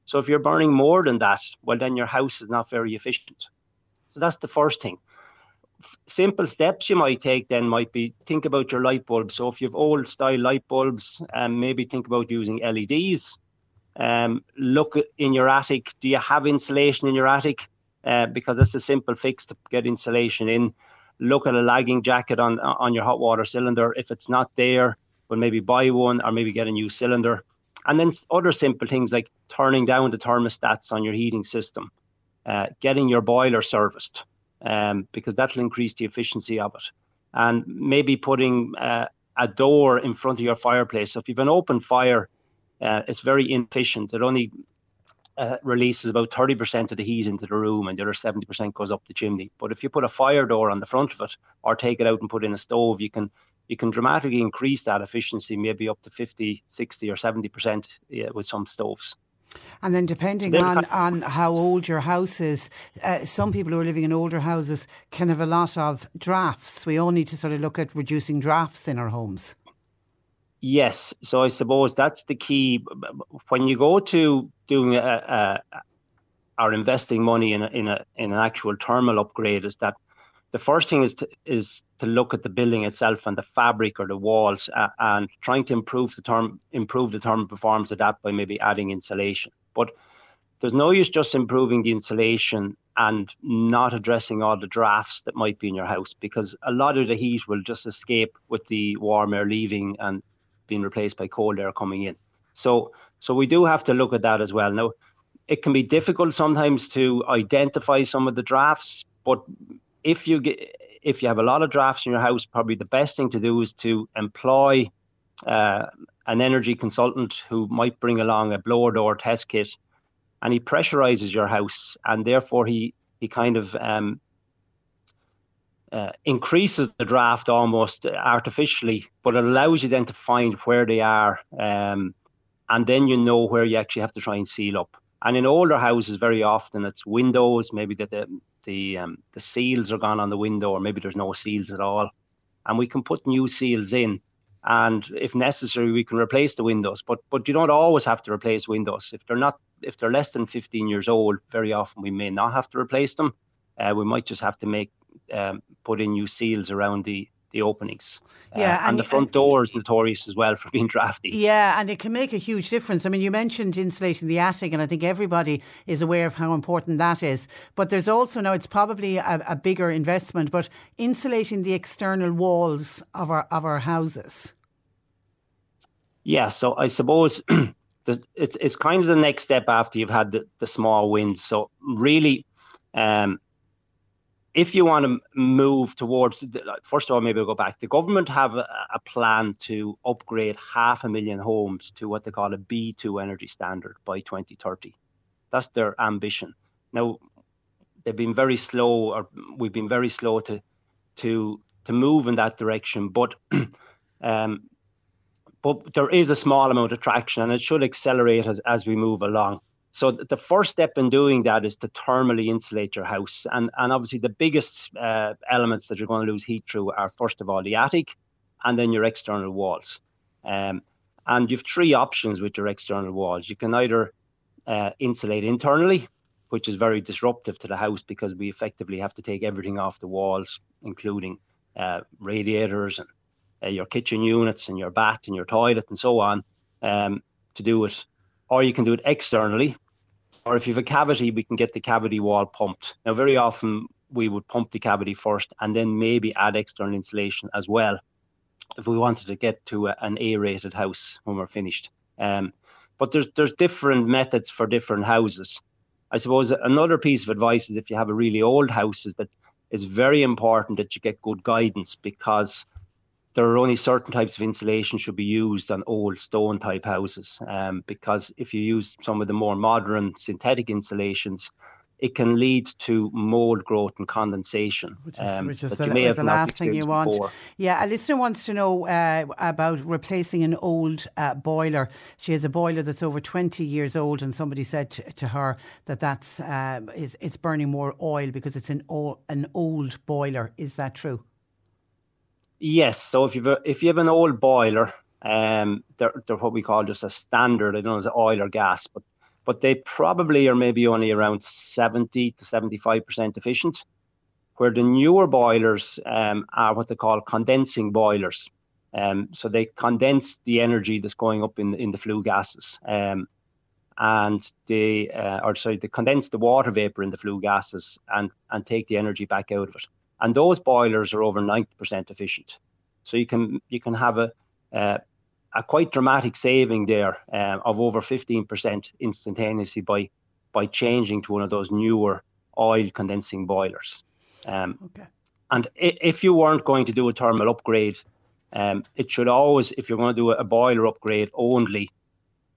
So if you're burning more than that, well, then your house is not very efficient. So that's the first thing simple steps you might take then might be think about your light bulbs. So if you have old style light bulbs, um, maybe think about using LEDs. Um, look in your attic. Do you have insulation in your attic? Uh, because it's a simple fix to get insulation in. Look at a lagging jacket on on your hot water cylinder. If it's not there, well maybe buy one or maybe get a new cylinder. And then other simple things like turning down the thermostats on your heating system, uh, getting your boiler serviced um, because that'll increase the efficiency of it. And maybe putting uh, a door in front of your fireplace. So if you've an open fire, uh, it's very inefficient. It only uh, releases about 30% of the heat into the room and the other 70% goes up the chimney. But if you put a fire door on the front of it or take it out and put in a stove, you can you can dramatically increase that efficiency, maybe up to 50, 60 or 70% yeah, with some stoves. And then, depending on, on how old your house is, uh, some people who are living in older houses can have a lot of drafts. We all need to sort of look at reducing drafts in our homes. Yes, so I suppose that's the key. When you go to doing a, a or investing money in a, in a in an actual thermal upgrade, is that the first thing is to, is to look at the building itself and the fabric or the walls uh, and trying to improve the term improve the thermal performance of that by maybe adding insulation. But there's no use just improving the insulation and not addressing all the drafts that might be in your house because a lot of the heat will just escape with the warm air leaving and being replaced by cold air coming in. So so we do have to look at that as well. Now it can be difficult sometimes to identify some of the drafts, but if you get if you have a lot of drafts in your house, probably the best thing to do is to employ uh, an energy consultant who might bring along a blower door test kit, and he pressurizes your house, and therefore he he kind of um, uh, increases the draft almost artificially, but it allows you then to find where they are, um, and then you know where you actually have to try and seal up. And in older houses, very often it's windows, maybe that the the um, the seals are gone on the window, or maybe there's no seals at all, and we can put new seals in. And if necessary, we can replace the windows. But but you don't always have to replace windows if they're not if they're less than 15 years old. Very often we may not have to replace them. Uh, we might just have to make um, put in new seals around the the openings. Yeah, uh, and, and, the front door is notorious as well for being drafty. Yeah, and it can make a huge difference. I mean, you mentioned insulating the attic, and I think everybody is aware of how important that is. But there's also now it's probably a, a bigger investment, but insulating the external walls of our of our houses. Yeah, so I suppose. it's, it's kind of the next step after you've had the, the small wins. So really, um, if you want to move towards, first of all, maybe I'll go back. The government have a, a, plan to upgrade half a million homes to what they call a B2 energy standard by 2030. That's their ambition. Now, they've been very slow, or we've been very slow to to to move in that direction. But um, but there is a small amount of traction and it should accelerate as, as we move along. So the first step in doing that is to thermally insulate your house. And, and obviously the biggest uh, elements that you're going to lose heat through are first of all the attic and then your external walls. Um, and you've three options with your external walls. You can either uh, insulate internally, which is very disruptive to the house because we effectively have to take everything off the walls, including uh, radiators and uh, your kitchen units and your bath and your toilet and so on, um, to do it. Or you can do it externally, or if you have a cavity, we can get the cavity wall pumped. Now, very often we would pump the cavity first and then maybe add external insulation as well if we wanted to get to a, an A-rated house when we're finished. Um, but there's there's different methods for different houses. I suppose another piece of advice is if you have a really old house is that it's very important that you get good guidance because there are only certain types of insulation should be used on old stone type houses um, because if you use some of the more modern synthetic insulations it can lead to mold growth and condensation, which is, um, which is the, the last thing you want. Before. Yeah, a listener wants to know uh, about replacing an old uh, boiler. She has a boiler that's over 20 years old, and somebody said to, to her that that's uh, it's, it's, burning more oil because it's an, o- an old boiler. Is that true? Yes. So if you've a, if you have an old boiler, um, they're, they're what we call just a standard. I don't know, it's oil or gas, but but they probably are maybe only around 70 to 75% efficient, where the newer boilers um, are what they call condensing boilers. Um, so they condense the energy that's going up in, in the flue gases. Um, and they, uh, or sorry, they condense the water vapor in the flue gases and, and take the energy back out of it. And those boilers are over 90% efficient. So you can you can have a, uh, a quite dramatic saving there um, of over 15% instantaneously by by changing to one of those newer oil condensing boilers. Um, okay. And if you weren't going to do a thermal upgrade, um, it should always, if you're going to do a boiler upgrade only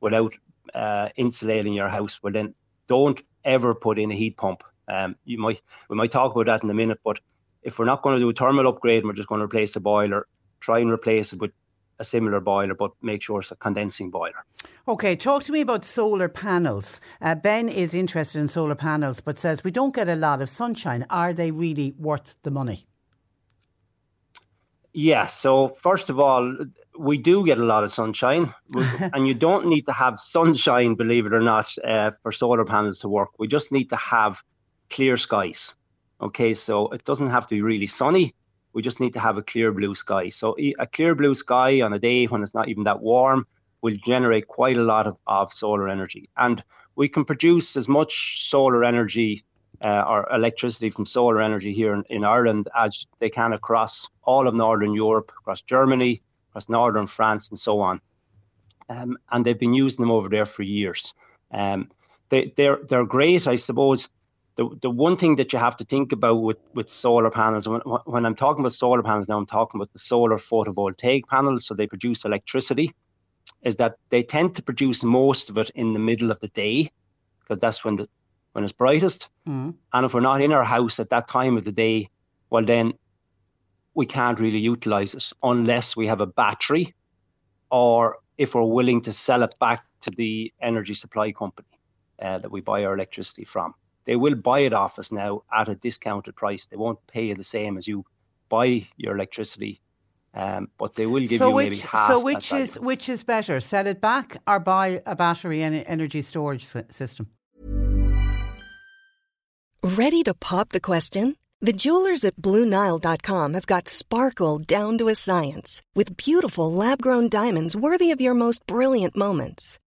without uh, insulating your house, well then don't ever put in a heat pump. Um, you might we might talk about that in a minute, but if we're not going to do a thermal upgrade, and we're just going to replace the boiler. Try and replace it with a similar boiler, but make sure it's a condensing boiler. Okay, talk to me about solar panels. Uh, ben is interested in solar panels, but says we don't get a lot of sunshine. Are they really worth the money? Yeah, so first of all, we do get a lot of sunshine, and you don't need to have sunshine, believe it or not, uh, for solar panels to work. We just need to have clear skies. Okay, so it doesn't have to be really sunny, we just need to have a clear blue sky. So a clear blue sky on a day when it's not even that warm will generate quite a lot of, of solar energy. And we can produce as much solar energy uh, or electricity from solar energy here in, in, Ireland as they can across all of Northern Europe, across Germany, across Northern France, and so on. Um, and they've been using them over there for years. Um, they, they're, they're great, I suppose the, the one thing that you have to think about with, with solar panels, when, when I'm talking about solar panels now, I'm talking about the solar photovoltaic panels, so they produce electricity, is that they tend to produce most of it in the middle of the day, because that's when the when it's brightest. Mm. And if we're not in our house at that time of the day, well then we can't really utilize it unless we have a battery or if we're willing to sell it back to the energy supply company uh, that we buy our electricity from they will buy it off us now at a discounted price. They won't pay you the same as you buy your electricity, um, but they will give so you which, maybe half. So which is value. which is better, sell it back or buy a battery and energy storage system? Ready to pop the question? The jewelers at BlueNile.com have got sparkle down to a science with beautiful lab-grown diamonds worthy of your most brilliant moments.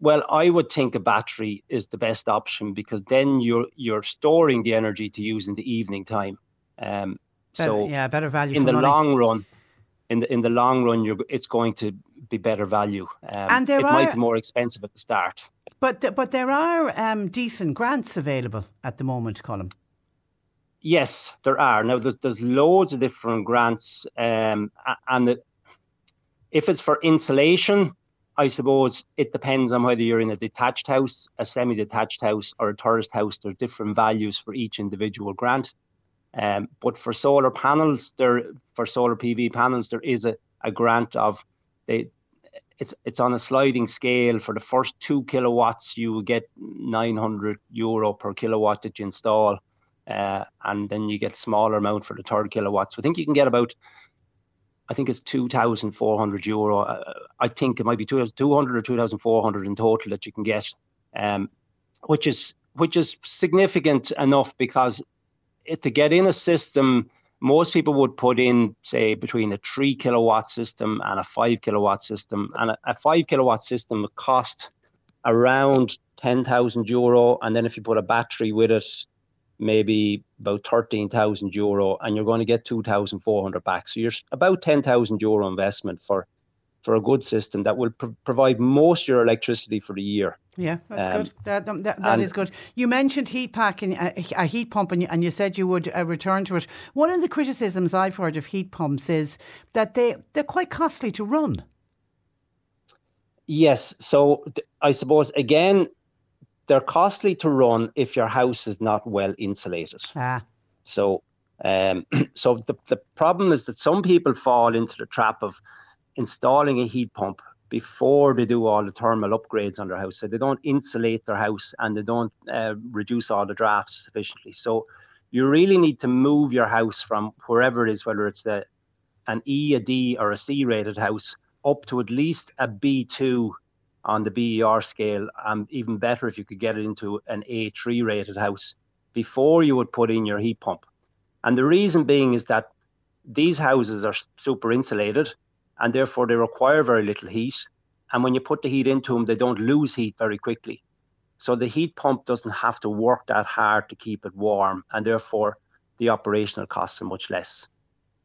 Well, I would think a battery is the best option because then you're you're storing the energy to use in the evening time. Um, Better- so yeah, better value in for the money. long run, in the in the long run, you're it's going to be better value. Um, And there it might be more expensive at the start. But th- but there are um, decent grants available at the moment, Colin. Yes, there are. Now, there's, there's loads of different grants, um, and it, if it's for insulation, I suppose it depends on whether you're in a detached house, a semi-detached house, or a terraced house. There's different values for each individual grant. Um, but for solar panels, there for solar PV panels, there is a, a grant of they. It's it's on a sliding scale. For the first two kilowatts, you will get 900 euro per kilowatt that you install uh, and then you get smaller amount for the third kilowatts. So I think you can get about, I think it's two thousand four hundred euro. Uh, I think it might be two hundred or two thousand four hundred in total that you can get, um, which is which is significant enough because it, to get in a system, most people would put in say between a three kilowatt system and a five kilowatt system, and a, a five kilowatt system would cost around ten thousand euro, and then if you put a battery with it maybe about 13,000 euro and you're going to get 2,400 back. So you're about 10,000 euro investment for for a good system that will pro- provide most of your electricity for the year. Yeah, that's Um, good. That, that, that and- is good. You mentioned heat pack and uh, a heat pump, and you, and you said you would uh, return to it. One of the criticisms I've heard of heat pumps is that they they're quite costly to run. Yes, so I suppose again they're costly to run if your house is not well insulated. Ah, So, um, so the the problem is that some people fall into the trap of installing a heat pump before they do all the thermal upgrades on their house. So they don't insulate their house and they don't uh, reduce all the drafts sufficiently. So you really need to move your house from wherever it is, whether it's a, an E, a D, or a C rated house, up to at least a B2 on the BER scale, and even better if you could get it into an A3 rated house before you would put in your heat pump. And the reason being is that these houses are super insulated and therefore they require very little heat. And when you put the heat into them, they don't lose heat very quickly. So the heat pump doesn't have to work that hard to keep it warm, and therefore the operational costs are much less.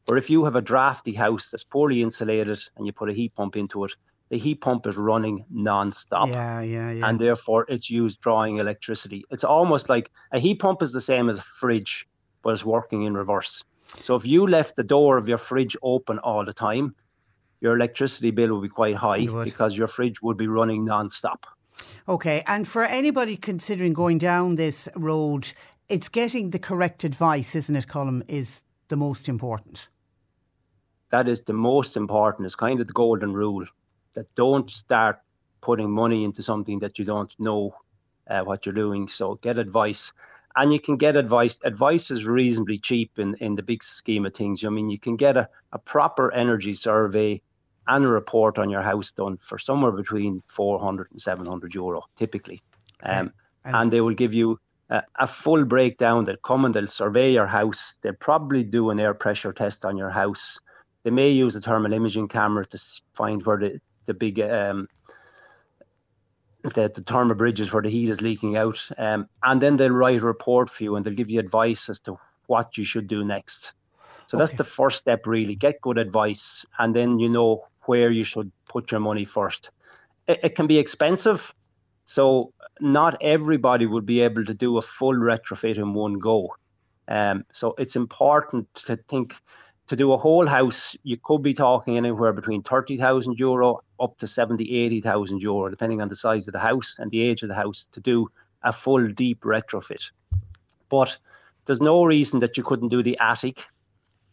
Or if you have a drafty house that's poorly insulated and you put a heat pump into it, the heat pump is running non-stop yeah, yeah, yeah. and therefore it's used drawing electricity. It's almost like a heat pump is the same as a fridge, but it's working in reverse. So if you left the door of your fridge open all the time, your electricity bill would be quite high because your fridge would be running non-stop. Okay, and for anybody considering going down this road, it's getting the correct advice, isn't it, Colin, is the most important. That is the most important. It's kind of the golden rule that don't start putting money into something that you don't know uh, what you're doing. So get advice. And you can get advice. Advice is reasonably cheap in, in the big scheme of things. I mean, you can get a, a proper energy survey and a report on your house done for somewhere between 400 and 700 euro, typically. Um, And- and they will give you a, a full breakdown. They'll come and they'll survey your house. They'll probably do an air pressure test on your house. They may use a thermal imaging camera to find where the, the big um, the, the thermal bridges where the heat is leaking out. Um, and then they'll write a report for you and they'll give you advice as to what you should do next. So that's the first step, really. Get good advice, and then you know where you should put your money first. It, it can be expensive, so not everybody would be able to do a full retrofit in one go. Um, so it's important to think to do a whole house, you could be talking anywhere between 30,000 euro up to 70, 80,000 euro, depending on the size of the house and the age of the house, to do a full deep retrofit. But there's no reason that you couldn't do the attic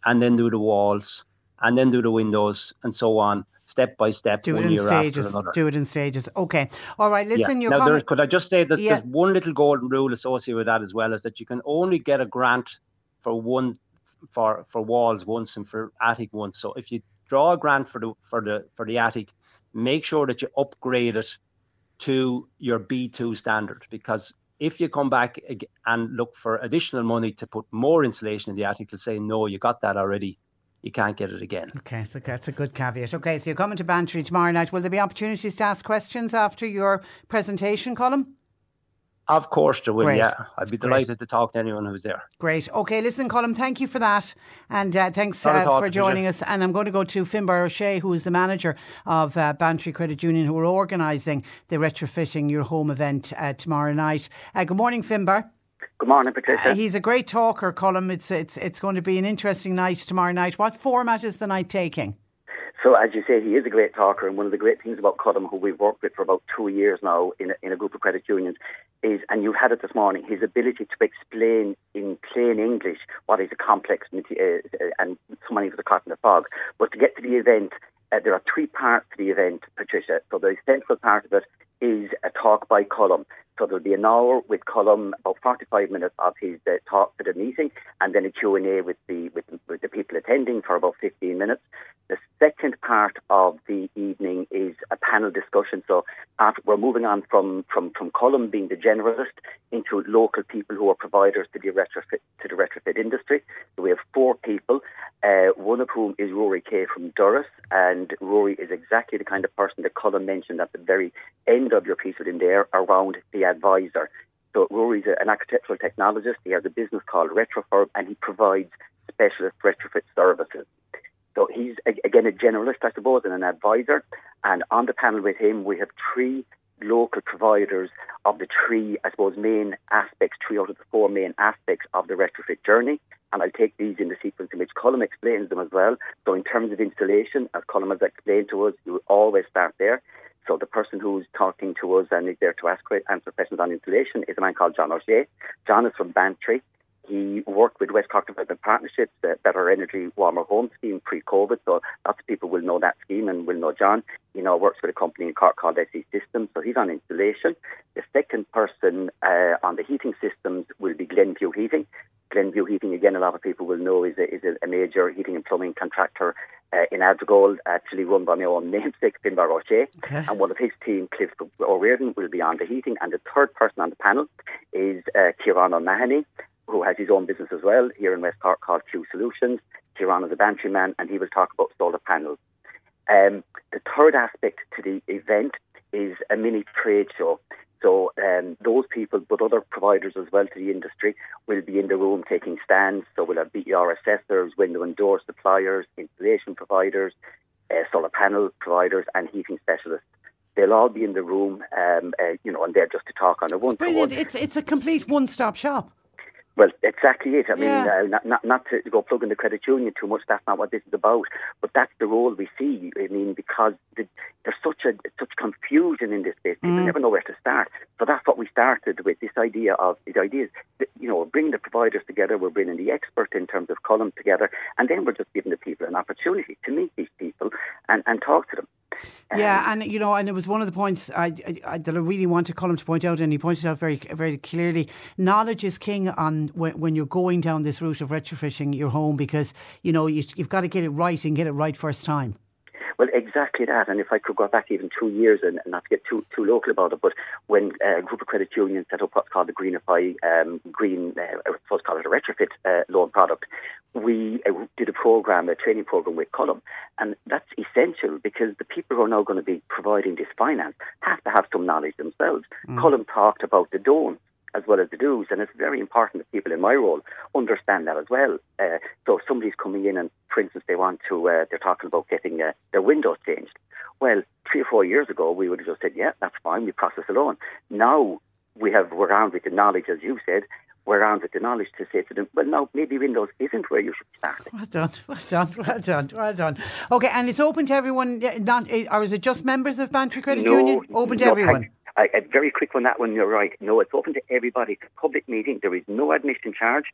and then do the walls and then do the windows and so on, step by step, Do one it in year stages. after another. Do it in stages. Okay. All right. Listen, your now, there, comment. could I just say that Yeah. there's one little golden rule associated with that as well is that you can only get a grant for one for for walls once and for attic once. So if you draw a grant for the for the for the attic, make sure that you upgrade it to your B2 standard because if you come back and look for additional money to put more insulation in the attic, you'll say, no, you got that already. You can't get it again. Okay, so that's a good caveat. Okay, so you're coming to Bantry tomorrow night. Will there be opportunities to ask questions after your presentation, Colm? Of course there will, Great. yeah. I'd be delighted Great. to talk to anyone who's there. Great. Okay, listen, Colm, thank you for that. And uh, thanks uh, for joining us. And I'm going to go to Finbar O'Shea, who is the manager of uh, Bantry Credit Union, who are organising the Retrofitting Your Home event uh, tomorrow night. Uh, good morning, Finbar. Good morning, Patricia. Uh, he's a great talker, Colm. It's, it's, it's going to be an interesting night tomorrow night. What format is the night taking? So, as you say, he is a great talker, and one of the great things about Colm, who we've worked with for about two years now in a, in a group of credit unions, is, and you had it this morning, his ability to explain in plain English what is a complex uh, and so many of the caught in the fog. But to get to the event, uh, there are three parts to the event, Patricia. So the central part of it is a talk by Colm. So there'll be an hour with Colm, about 45 minutes of his uh, talk for the meeting, and then a Q&A with the, with, with the people attending for about 15 minutes. The second part of the evening is a panel discussion. So after, we're moving on from, from, from Colm being the generalist into local people who are providers to the retrofit, to the retrofit industry. So we have four people, uh, one of whom is Rory Kay from Durrus, and Rory is exactly the kind of person that Colm mentioned at the very end of your piece with him there around the advisor. So Rory's an architectural technologist. He has a business called Retrofurb, and he provides specialist retrofit services. So he's again a generalist, I suppose, and an advisor. And on the panel with him, we have three local providers of the three, I suppose, main aspects, three out of the four main aspects of the retrofit journey. And I'll take these in the sequence in which Colm explains them as well. So in terms of installation, as Colm has explained to us, you always start there. So the person who's talking to us and is there to ask answer questions on installation is a man called John O'Shea. John is from Bantry. He worked with West Cork Development Partnerships, the Better Energy Warmer Home Scheme pre-COVID. So lots of people will know that scheme and will know John. He now works with a company in Cork called SE Systems. So he's on installation. The second person uh, on the heating systems will be Glenview Heating. Glenview Heating, again, a lot of people will know, is a, is a major heating and plumbing contractor uh, in Adrigole, actually run by my own namesake, Finbar O'Shea. Okay. And one of his team, Cliff O'Riordan, will be on the heating. And the third person on the panel is uh, Kieran O'Mahony, who has his own business as well here in West Cork called Q Solutions. Kieran is a Bantry man, and he will talk about solar panels. Um, the third aspect to the event is a mini trade show. So um, those people, but other providers as well to the industry, will be in the room taking stands. So we'll have BER assessors, window and door suppliers, installation providers, uh, solar panel providers, and heating specialists. They'll all be in the room, um, uh, you know, and they're just to talk on a one. Brilliant! It's it's a complete one-stop shop. Well, exactly it. I mean, uh, not, not not to go plug in the credit union too much. That's not what this is about. But that's the role we see. I mean, because the, there's such a such confusion in this space, people mm. never know where to start. So that's what we started with. This idea of the ideas, you know, we're bringing the providers together. We're bringing the expert in terms of Colm together, and then we're just giving the people an opportunity to meet these people and, and talk to them. Yeah, um, and you know, and it was one of the points I, I, that I really wanted Colm to point out, and he pointed out very, very clearly. Knowledge is king on when, when you're going down this route of retrofitting your home because you know you, you've got to get it right and get it right first time. Well, exactly that. And if I could go back even two years and, and not to get too too local about it, but when uh, a group of credit unions set up what's called the Greenify um, Green, uh, I suppose call it a retrofit uh, loan product, we uh, did a program, a training program with Colm, and that's essential because the people who are now going to be providing this finance have to have some knowledge themselves. Mm. Talked about the don'ts as well as the do's. And it's very important that people in my role understand that as well. Uh, so if somebody's coming in and, for instance, they want to, uh, they're talking about getting uh, their windows changed. Well, three or four years ago, we would have just said, yeah, that's fine, we process a loan. Now we have, we're armed with the knowledge, as you said, we're armed with the knowledge to say to them, well, no, maybe Windows isn't where you should start. Well done, well done, well done, well done. Okay, and it's open to everyone, not, or is it just members of Bantry Credit no, Union? Open to no, everyone? A, a, very quick one, that one, you're right. No, it's open to everybody. It's a public meeting. There is no admission charge.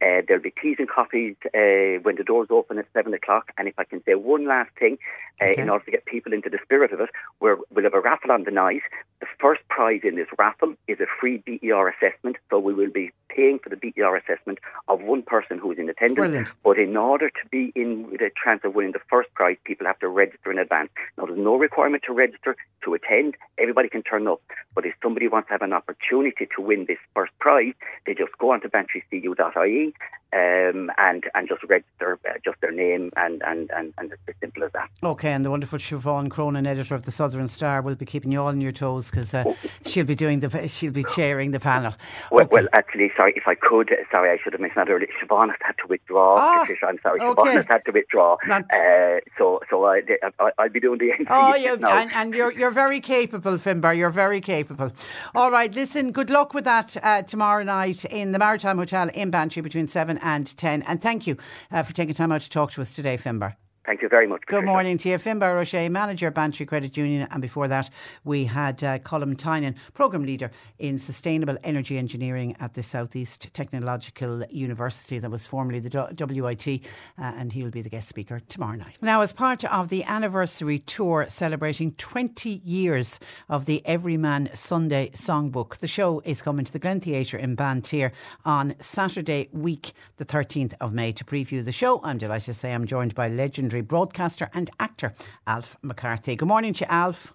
Uh, there'll be teas and coffees uh, when the doors open at 7 o'clock. And if I can say one last thing, uh, okay. in order to get people into the spirit of it, we will have a raffle on the night. The first prize in this raffle is a free BER assessment. So we will be paying for the BER assessment of one person who is in attendance. Brilliant. But in order to be in the chance of winning the first prize, people have to register in advance. Now, there's no requirement to register to attend. Everybody can turn up. But if somebody wants to have an opportunity to win this first prize, they just go onto bantrycu.ie um, and and just register uh, just their name and, and, and, and it's as simple as that. Okay, and the wonderful Siobhan Cronin, editor of the Southern Star, will be keeping you all on your toes because uh, she'll be doing the she'll be chairing the panel. Well, okay. well, actually, sorry if I could. Sorry, I should have mentioned that earlier. Siobhan has had to withdraw. Ah, I'm sorry, okay. Siobhan has had to withdraw. Uh, so so I, I will be doing the Oh, yeah, and, and, you're you're very capable, Finbar. You're very capable. All right, listen. Good luck with that uh, tomorrow night in the Maritime Hotel in Bantry between seven and 10. And thank you uh, for taking time out to talk to us today, Finbar. Thank you very much. Patricia. Good morning to you. Finbar O'Shea, Manager, Bantry Credit Union. And before that, we had uh, Colm Tynan, Programme Leader in Sustainable Energy Engineering at the Southeast Technological University, that was formerly the WIT, uh, and he will be the guest speaker tomorrow night. Now, as part of the anniversary tour celebrating 20 years of the Everyman Sunday Songbook, the show is coming to the Glen Theatre in Banteer on Saturday week, the 13th of May. To preview the show, I'm delighted to say I'm joined by legendary legendary broadcaster and actor, Alf McCarthy. Good morning to you, Alf.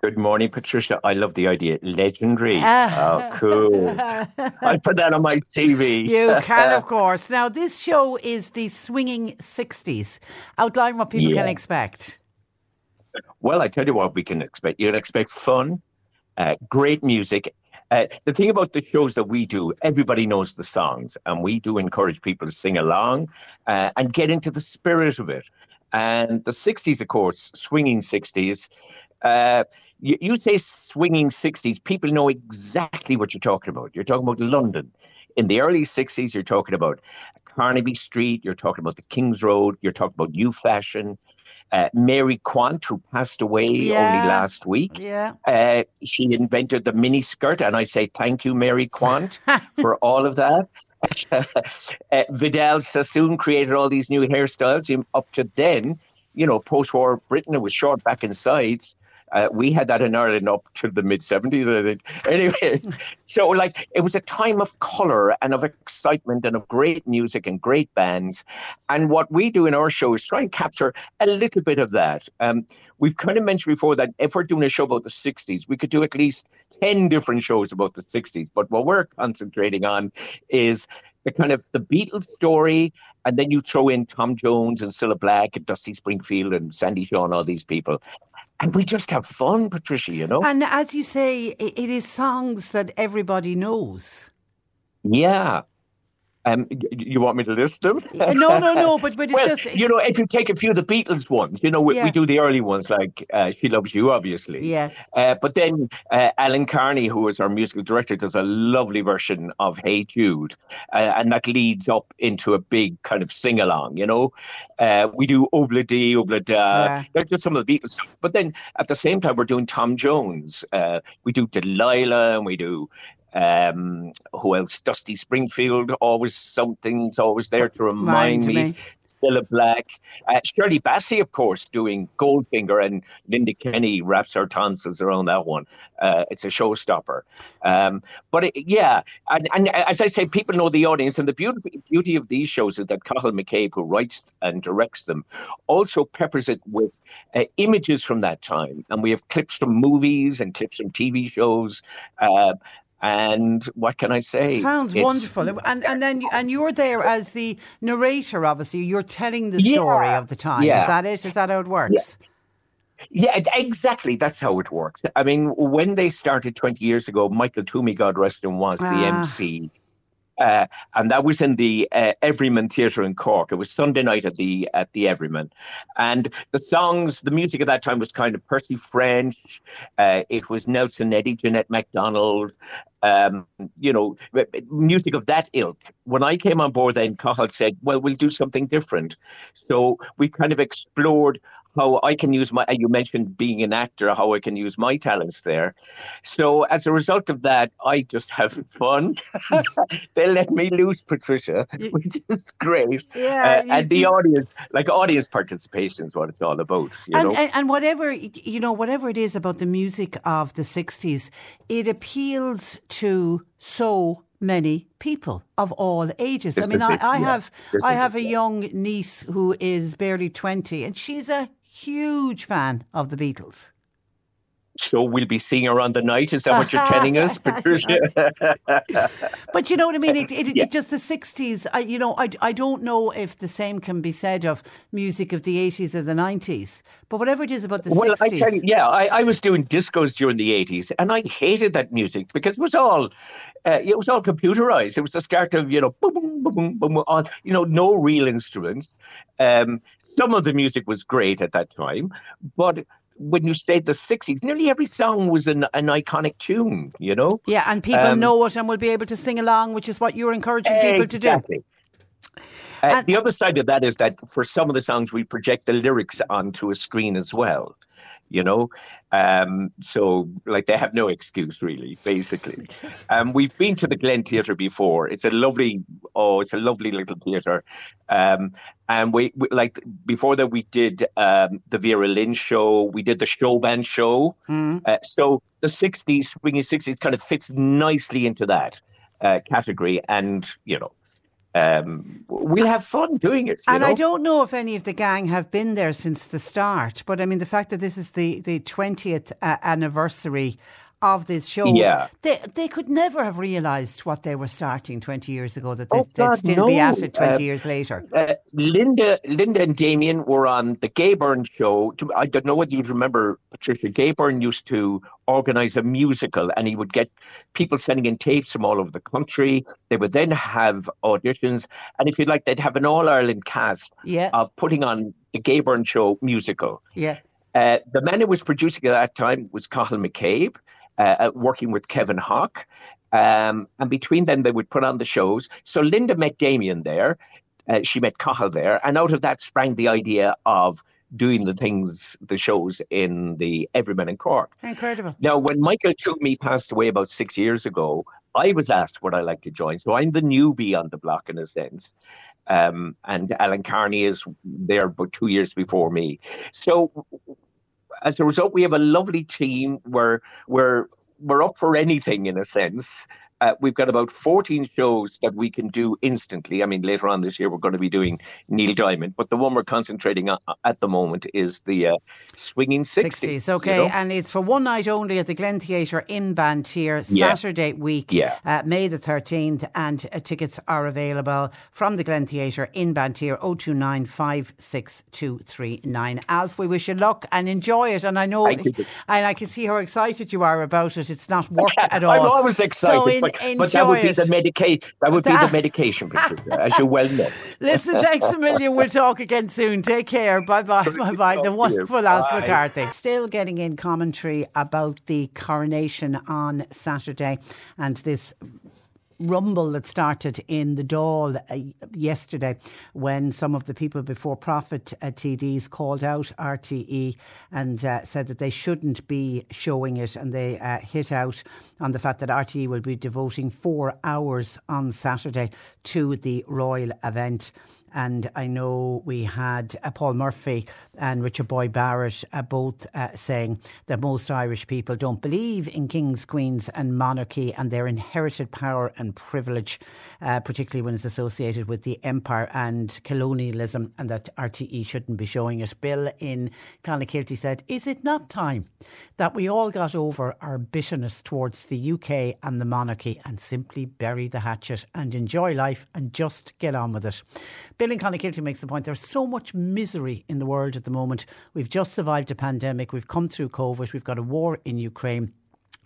Good morning, Patricia. I love the idea. Legendary. oh, cool. I'll put that on my TV. You can, of course. Now, this show is the swinging 60s. Outline what people yeah. can expect. Well, I tell you what we can expect. You can expect fun, uh, great music, uh, the thing about the shows that we do, everybody knows the songs, and we do encourage people to sing along uh, and get into the spirit of it. And the 60s, of course, swinging 60s. Uh, you, you say swinging 60s, people know exactly what you're talking about. You're talking about London. In the early 60s, you're talking about Carnaby Street, you're talking about the King's Road, you're talking about New Fashion, uh, Mary Quant, who passed away yeah. only last week. Yeah. Uh, she invented the mini skirt, and I say thank you, Mary Quant, for all of that. uh, Vidal Sassoon created all these new hairstyles. Up to then, you know, post-war Britain, it was short back and sides. Uh, we had that in Ireland up to the mid 70s, I think. Anyway, so like it was a time of colour and of excitement and of great music and great bands. And what we do in our show is try and capture a little bit of that. Um, we've kind of mentioned before that if we're doing a show about the 60s, we could do at least 10 different shows about the 60s. But what we're concentrating on is the kind of the Beatles story, and then you throw in Tom Jones and Cilla Black and Dusty Springfield and Sandie Shaw and all these people and we just have fun, Patricia, you know. And as you say, it is songs that everybody knows. Yeah, um, you want me to list them? no, no, no. But but it's well, just you know, if you take a few of the Beatles ones, you know, we, yeah. we do the early ones like uh, "She Loves You," obviously. Yeah. Uh, but then uh, Alan Carney, who is our musical director, does a lovely version of "Hey Jude," uh, and that leads up into a big kind of sing along. You know, uh, we do "Obla Di Obla Da." Yeah. They're just some of the Beatles stuff. But then at the same time, we're doing Tom Jones. Uh, we do Delilah, and we do um, who else? Dusty Springfield, always something's always there to remind me. me. Cilla Black. Uh, Shirley Bassey, of course, doing Goldfinger, and Linda Kenny wraps her tonsils around that one. Uh, it's a showstopper. Um, but it, yeah, and, and as I say, people know the audience, and the beauty, beauty of these shows is that Cathal McCabe, who writes and directs them, also peppers it with uh, images from that time. And we have clips from movies and clips from TV shows. And what can I say? Sounds it's, wonderful. And and then and you're there as the narrator. Obviously, you're telling the story yeah, of the time. Yeah. Is that it? Is that how it works? Yeah. Yeah, exactly. That's how it works. I mean, when they started 20 years ago, Michael Toomey, God rest him, was ah. the MC. Uh, and that was in the uh, Everyman Theatre in Cork. It was Sunday night at the at the Everyman, and the songs, the music at that time was kind of Percy French. Uh, it was Nelson Eddy, Jeanette MacDonald, um, you know, music of that ilk. When I came on board, then Cathal said, "Well, we'll do something different." So we kind of explored how I can use my. You mentioned being an actor, how I can use my talents there. So as a result of that, I just have fun. they let me loose, Patricia, which is great. Yeah, uh, and the audience, like audience participation, is what it's all about. and, and, and whatever you know, whatever it is about the music of the '60s, it appeals to so many people of all ages. This I mean, I, I yeah. have I have a young niece who is barely twenty, and she's a huge fan of the Beatles. So we'll be seeing her on the night. Is that what you're telling us, Patricia? but you know what I mean? It, it, yeah. it just the 60s, I, you know, I, I don't know if the same can be said of music of the 80s or the 90s. But whatever it is about the well, 60s. I tell you, yeah, I, I was doing discos during the 80s and I hated that music because it was all, uh, it was all computerized. It was the start of, you know, boom, boom, boom, boom, boom, on, you know, no real instruments. Um, some of the music was great at that time, but when you say the 60s, nearly every song was an, an iconic tune, you know? Yeah, and people um, know it and will be able to sing along, which is what you're encouraging people exactly. to do. Uh, the other side of that is that for some of the songs, we project the lyrics onto a screen as well, you know? Um, so, like, they have no excuse, really, basically. Um, we've been to the Glen Theatre before. It's a lovely, oh, it's a lovely little theatre. Um, and we, we, like before that we did um, the Vera Lynn show. We did the show band show. Mm. Uh, so the '60s, swinging '60s, kind of fits nicely into that uh, category. And you know, um, we'll have fun doing it. and know? I don't know if any of the gang have been there since the start, but I mean, the fact that this is the, the 20th uh, anniversary of this show. Yeah. They, they could never have realised what they were starting 20 years ago, that they, oh, would still no. be at it 20 uh, years later. Uh, Linda Linda and Damien were on the Gay Byrne show. I don't know whether you'd remember, Patricia. Gay Byrne used to organise a musical and he would get people sending in tapes from all over the country. They would then have auditions. And if you'd like, they'd have an All Ireland cast yeah. of putting on the Gay Byrne show musical. Yeah. Uh, the man who was producing at that time was Cathal McCabe uh, working with Kevin Hawke. Um, and between them, they would put on the shows. So Linda met Damien there. Uh, she met Cathal there. And out of that sprang the idea of doing the things, the shows in the Everyman in Cork. Incredible. Now, when Michael Toomey passed away about six years ago, I was asked would I like to join. So I'm the newbie on the block in a sense. Um, and Alan Carney is there about two years before me. So as a result, we have a lovely team where we're we're up for anything in a sense. Uh, we've got about 14 shows that we can do instantly. I mean, later on this year, we're going to be doing Neil Diamond, but the one we're concentrating on at the moment is the uh, Swinging 60s. 60s okay. You know? And it's for one night only at the Glen Theatre in Banteer, yeah. Saturday week, yeah. uh, May the 13th. And uh, tickets are available from the Glen Theatre in Banteer, 029 56239. Alf, we wish you luck and enjoy it. And I know, and I can see how excited you are about it. It's not work at all. I'm always excited. So but, but that would be the medication. That would that, be the medication, Patricia, as you well know. Listen, thanks a million. We'll talk again soon. Take care. Bye bye. Bye bye. The wonderful Alf McCarthy. Still getting in commentary about the coronation on Saturday and this rumble that started in the Dáil uh, yesterday when some of the people before profit uh, TDs called out RTE and uh, said that they shouldn't be showing it and they uh, hit out on the fact that RTE will be devoting four hours on Saturday to the royal event. And I know we had uh, Paul Murphy and Richard Boyd Barrett uh, both uh, saying that most Irish people don't believe in kings, queens, and monarchy and their inherited power and privilege, uh, particularly when it's associated with the empire and colonialism, and that RTE shouldn't be showing it. Bill in Clonakilty said, Is it not time that we all got over our bitterness towards the UK and the monarchy and simply bury the hatchet and enjoy life and just get on with it? Bill in Clonakilty makes the point there's so much misery in the world at the moment. We've just survived a pandemic, we've come through COVID, we've got a war in Ukraine.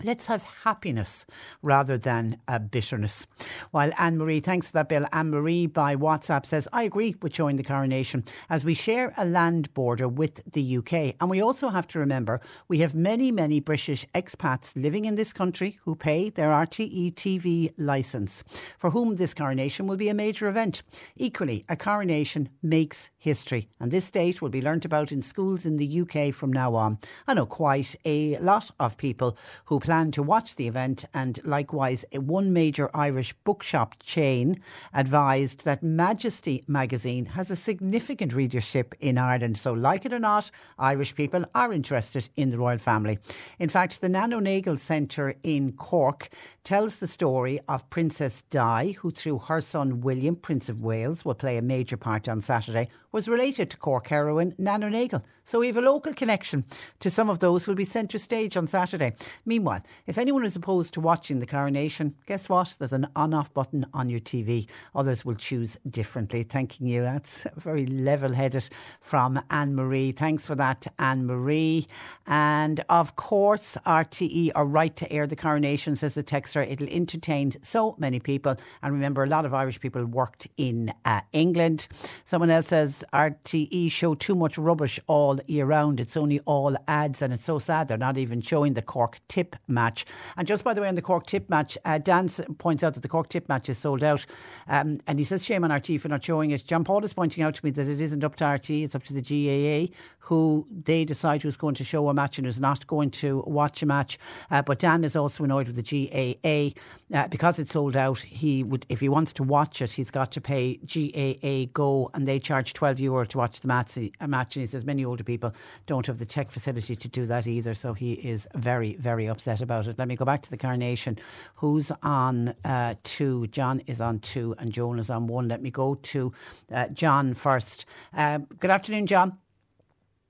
Let's have happiness rather than bitterness. While Anne Marie, thanks for that, Bill. Anne Marie by WhatsApp says, I agree with showing the coronation as we share a land border with the UK. And we also have to remember we have many, many British expats living in this country who pay their RTE TV licence, for whom this coronation will be a major event. Equally, a coronation makes history, and this date will be learnt about in schools in the UK from now on. I know quite a lot of people who plan to watch the event. And likewise, one major Irish bookshop chain advised that Majesty magazine has a significant readership in Ireland. So, like it or not, Irish people are interested in the royal family. In fact, the Nano Nagle Centre in Cork tells the story of Princess Di, who, through her son William, Prince of Wales, will play a major part on Saturday, was related to Cork heroine Nano Nagle. So we have a local connection to some of those who will be centre stage on Saturday. Meanwhile, if anyone is opposed to watching the coronation, guess what? There's an on off button on your TV. Others will choose differently. Thanking you. That's very level headed from Anne Marie. Thanks for that, Anne Marie. And of course, RTE are right to air the coronation, says the texter. It'll entertain so many people. And remember, a lot of Irish people worked in uh, England. Someone else says RTE show too much rubbish all year round. It's only all ads, and it's so sad they're not even showing the Cork Tip match. And just by the way, on the Cork Tip match, uh, Dan points out that the Cork Tip match is sold out, um, and he says shame on RTE for not showing it. John Paul is pointing out to me that it isn't up to RTE; it's up to the GAA, who they decide who's going to show a match and who's not going to watch a match. Uh, but Dan is also annoyed with the GAA uh, because it's sold out. He would, if he wants to watch it, he's got to pay GAA Go, and they charge twelve euro to watch the match. A match, and he says many older people don't have the tech facility to do that either. So he is very, very upset about it. Let me go back to the Carnation. Who's on uh, two? John is on two, and Joan is on one. Let me go to uh, John first. Uh, good afternoon, John.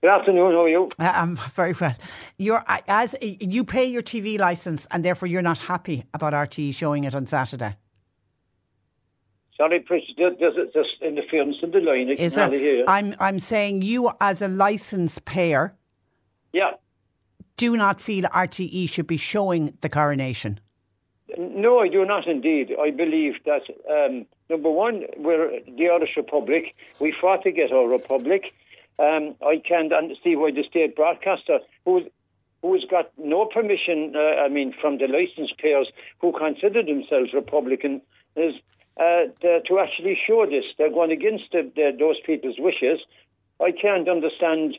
Good afternoon. How are you? Uh, I'm very well. You're as you pay your TV license, and therefore you're not happy about RTE showing it on Saturday. Sorry, Chris, there's, there's interference in the line. Is there? I'm, I'm saying you, as a license payer, yeah, do not feel RTE should be showing the coronation. No, I do not indeed. I believe that, um, number one, we're the Irish Republic. We fought to get our republic. Um, I can't see why the state broadcaster, who who's got no permission, uh, I mean, from the license payers who consider themselves Republican, is uh, to actually show this. They're going against the, the, those people's wishes. I can't understand.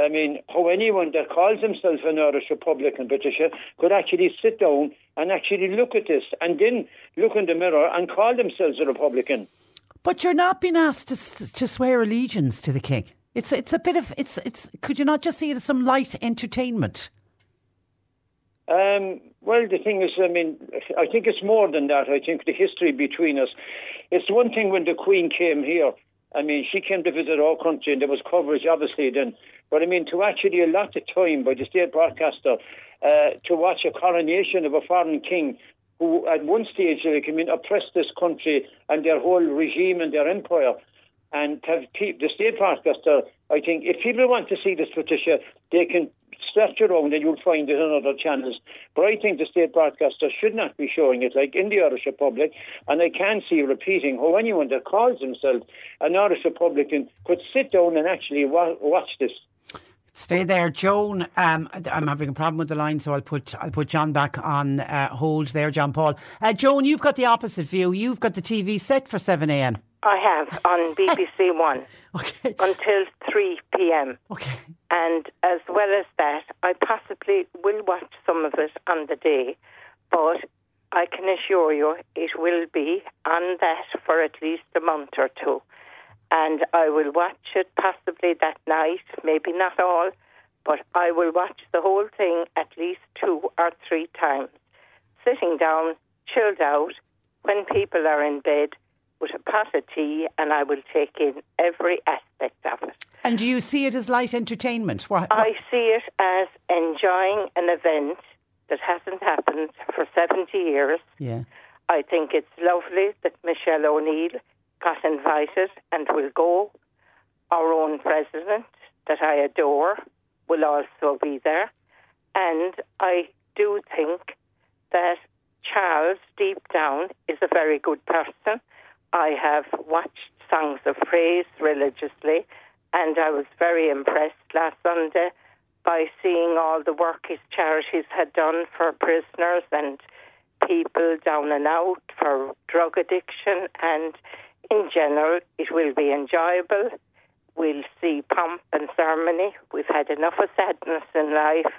I mean, how anyone that calls himself an Irish Republican, Patricia, could actually sit down and actually look at this and then look in the mirror and call themselves a Republican. But you're not being asked to, to swear allegiance to the king. It's it's a bit of it's it's. Could you not just see it as some light entertainment? Um, well, the thing is, I mean, I think it's more than that. I think the history between us. It's one thing when the Queen came here. I mean, she came to visit our country, and there was coverage, obviously, then. But I mean, to actually allot the time by the state broadcaster uh, to watch a coronation of a foreign king who, at one stage, like, I mean, oppressed this country and their whole regime and their empire, and have pe- the state broadcaster. I think if people want to see this, Patricia, they can search around and you'll find it on other channels. But I think the state broadcaster should not be showing it like in the Irish Republic. And I can see repeating how anyone that calls himself an Irish Republican could sit down and actually wa- watch this. Stay there, Joan. Um, I'm having a problem with the line, so I'll put I'll put John back on uh, hold there, John Paul. Uh, Joan, you've got the opposite view. You've got the TV set for seven a.m. I have on BBC One okay. until 3 p.m. Okay. And as well as that, I possibly will watch some of it on the day, but I can assure you it will be on that for at least a month or two. And I will watch it possibly that night, maybe not all, but I will watch the whole thing at least two or three times, sitting down, chilled out, when people are in bed with a pot of tea and I will take in every aspect of it. And do you see it as light entertainment? What, what? I see it as enjoying an event that hasn't happened for 70 years. Yeah. I think it's lovely that Michelle O'Neill got invited and will go. Our own president, that I adore, will also be there. And I do think that Charles, deep down, is a very good person. I have watched songs of praise religiously, and I was very impressed last Sunday by seeing all the work his charities had done for prisoners and people down and out for drug addiction. And in general, it will be enjoyable. We'll see pomp and ceremony. We've had enough of sadness in life,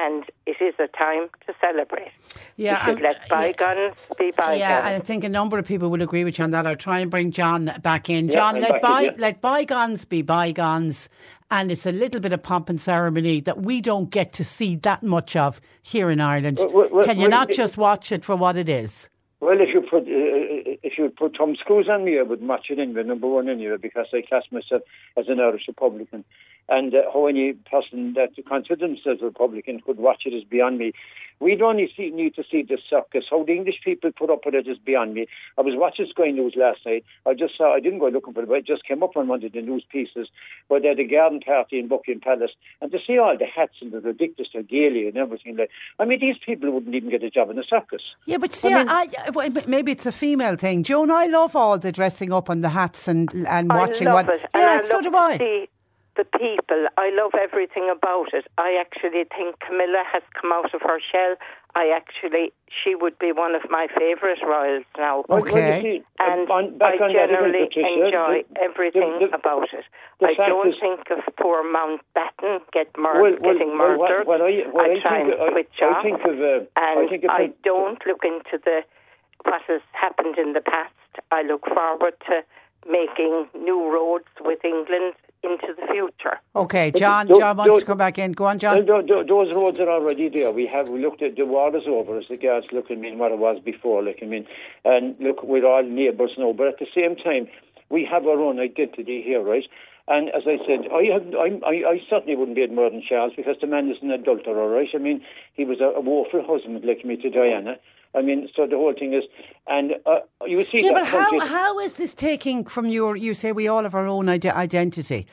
and it is a time to celebrate. Yeah, we should let bygones be bygones. Yeah, I think a number of people will agree with you on that. I'll try and bring John back in. John, I'm let in, by, yeah. let bygones be bygones, and it's a little bit of pomp and ceremony that we don't get to see that much of here in Ireland. Well, well, Can you well, not just watch it for what it is? Well, if you put uh, if you would put Tom Screws on me, I would match it anyway, number one anyway, because I class myself as an Irish Republican. And uh, how any person that considers themselves a Republican could watch it is beyond me. We'd only see, need to see the circus. How the English people put up with it is beyond me. I was watching Sky News last night. I just saw, I didn't go looking for it, but it just came up on one of the news pieces where they had a garden party in Buckingham Palace. And to see all the hats and the ridiculous regalia and everything like I mean, these people wouldn't even get a job in the circus. Yeah, but see, I I- well, but maybe it's a female thing. Joan, I love all the dressing up and the hats and and watching I love what. it. And yeah, I so love do to I. see the people. I love everything about it. I actually think Camilla has come out of her shell. I actually, she would be one of my favourite royals now. Well, well, you see, And on- I on that again, generally enjoy the- everything the- the- about it. I don't think of poor Mountbatten get mur- Well, well, getting well, what- murdered. what I- what I try think- and I- switch I off. think of, uh, I and think of- I don't look into the what has happened in the past. I look forward to making new roads with England into the future. Okay, John. tho- John wants tho- to come back in. Go on, John. tho- tho- those roads are already there. We have we looked at the war is over as the regards look I mean what it was before. Like I mean, and look, we're all neighbours now. But at the same time, we have our own identity here, right? And as I said, I have, I, I, I certainly wouldn't be more than Charles because the man is an adulterer, right? I mean, he was a, a woeful husband like me to Diana. I mean, so the whole thing is, and uh, you see Yeah, that but how, how is this taking from your? You say we all have our own ide- identity.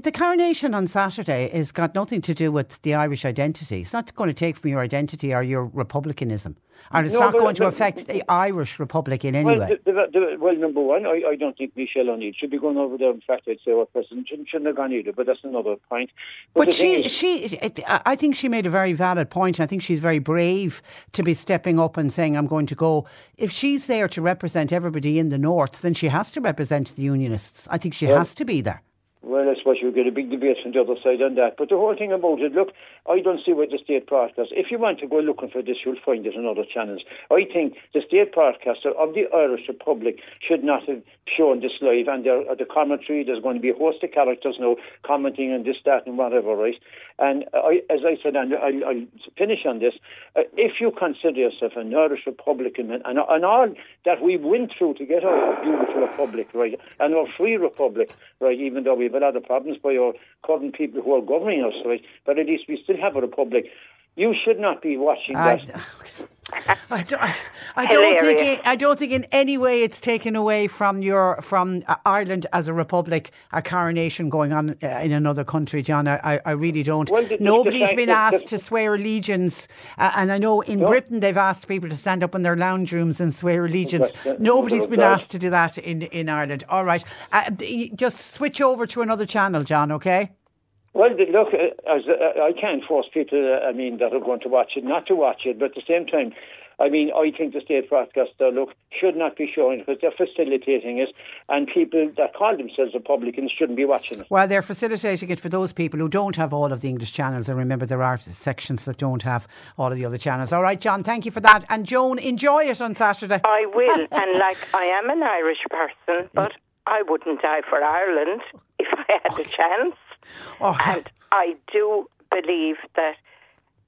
The coronation on Saturday has got nothing to do with the Irish identity. It's not going to take from your identity or your republicanism, and it's No, not going to affect the Irish Republic in any Well, way. the, the, the, well, number one, I, I don't think Michelle O'Neill should be going over there. In fact, I'd say our president shouldn't, shouldn't have gone either, but that's another point. But thing she, is- she, it, I think she made a very valid point. and I think she's very brave to be stepping up and saying, "I'm going to go." If she's there to represent everybody in the north, then she has to represent the Unionists. I think she Well- has to be there. Well, I suppose you'll get a big debate from the other side on that. But the whole thing about it, look, I don't see where the state broadcast. If you want to go looking for this, you'll find it on other channels. I think the state broadcaster of the Irish Republic should not have shown this live. And there, the commentary, there's going to be a host of characters now commenting on this, that, and whatever, right? And I, as I said, and I'll, I'll finish on this. Uh, if you consider yourself an Irish Republican and, and, and all that we went through to get our beautiful republic, right, and our free republic, right, even though we have a lot of problems by our current people who are governing us, right, but at least we still have a republic. You should not be watching I- that. I don't, I, I don't think it, I don't think in any way it's taken away from your from uh, Ireland as a republic a coronation going on uh, in another country, John. I, I- really don't. Well, Nobody's been asked to swear allegiance, uh, and I know in No. Britain they've asked people to stand up in their lounge rooms and swear allegiance. That's- Nobody's been asked to do that in in Ireland. All right, uh, just switch over to another channel, John. Okay. Well, look, uh, as uh, I can't force people. Uh, I mean, that are going to watch it not to watch it, but at the same time, I mean, I think the state broadcaster look should not be showing it because they're facilitating it, and people that call themselves Republicans shouldn't be watching it. Well, they're facilitating it for those people who don't have all of the English channels. And remember, there are sections that don't have all of the other channels. All right, John, thank you for that. And Joan, enjoy it on Saturday. I will, and like I am an Irish person, but I wouldn't die for Ireland if I had a chance. Oh, And I do believe that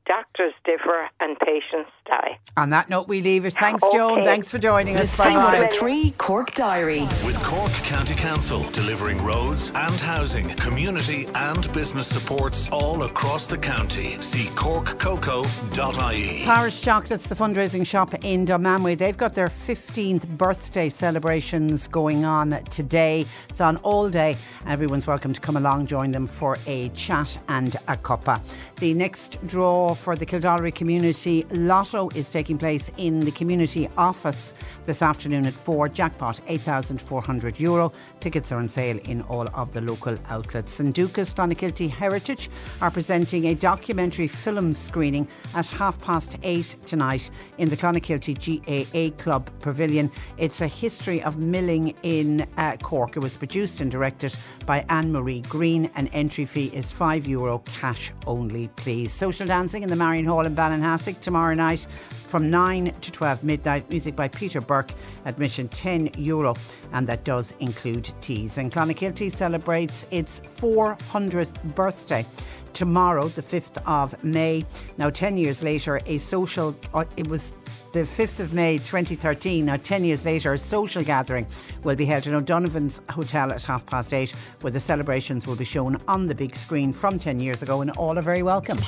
doctors differ and patients die. on that note, we leave it. Thanks, Joan. Thanks for joining The us. Bye bye. C103 Cork Diary. With Cork County Council delivering roads and housing, community and business supports all across the county. See corkcoco.ie. Parish Chocolates, the fundraising shop in Dunmanway, they've got their 15th birthday celebrations going on today. It's on all day. Everyone's welcome to come along, join them for a chat and a cuppa. The next draw for the Kildare Community Lottery Is taking place in the community office this afternoon at 4. Jackpot €8,400. Euro. Tickets are on sale in all of the local outlets. And Dúchas Clonakilty Heritage are presenting a documentary film screening at half past eight tonight in the Clonakilty GAA Club Pavilion. It's a history of milling in uh, Cork. It was produced and directed by Anne Marie Green. An entry fee is €5 Euro cash only, please. Social dancing in the Marion Hall in Ballinhassig tomorrow night from 9 to 12 midnight. Music by Peter Burke. Admission 10 euro, and that does include teas. And Clonakilty celebrates its 400th birthday tomorrow, the 5th of May. Now, 10 years later, a social, uh, it was the 5th of May 2013, now 10 years later, a social gathering will be held in O'Donovan's Hotel at half past eight, where the celebrations will be shown on the big screen from 10 years ago, and all are very welcome.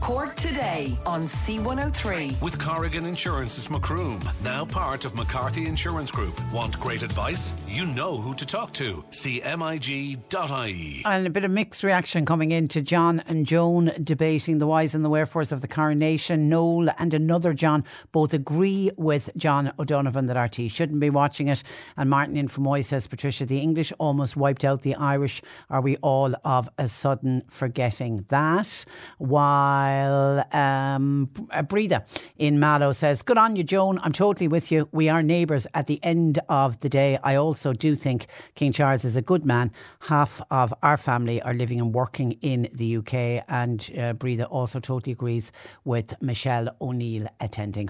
Cork today on C103. With Corrigan Insurance's Macroom, now part of McCarthy Insurance Group. Want great advice? You know who to talk to. CMIG.ie. And a bit of mixed reaction coming into John and Joan debating the whys and the wherefores of the coronation. Noel and another John both agree with John O'Donovan that RT shouldn't be watching it. And Martin in Fermoy says, Patricia, the English almost wiped out the Irish. Are we all of a sudden forgetting that? While um, Breather in Mallow says, Good on you, Joan. I'm totally with you. We are neighbours at the end of the day. I also do think King Charles is a good man. Half of our family are living and working in the UK. And uh, Breather also totally agrees with Michelle O'Neill attending.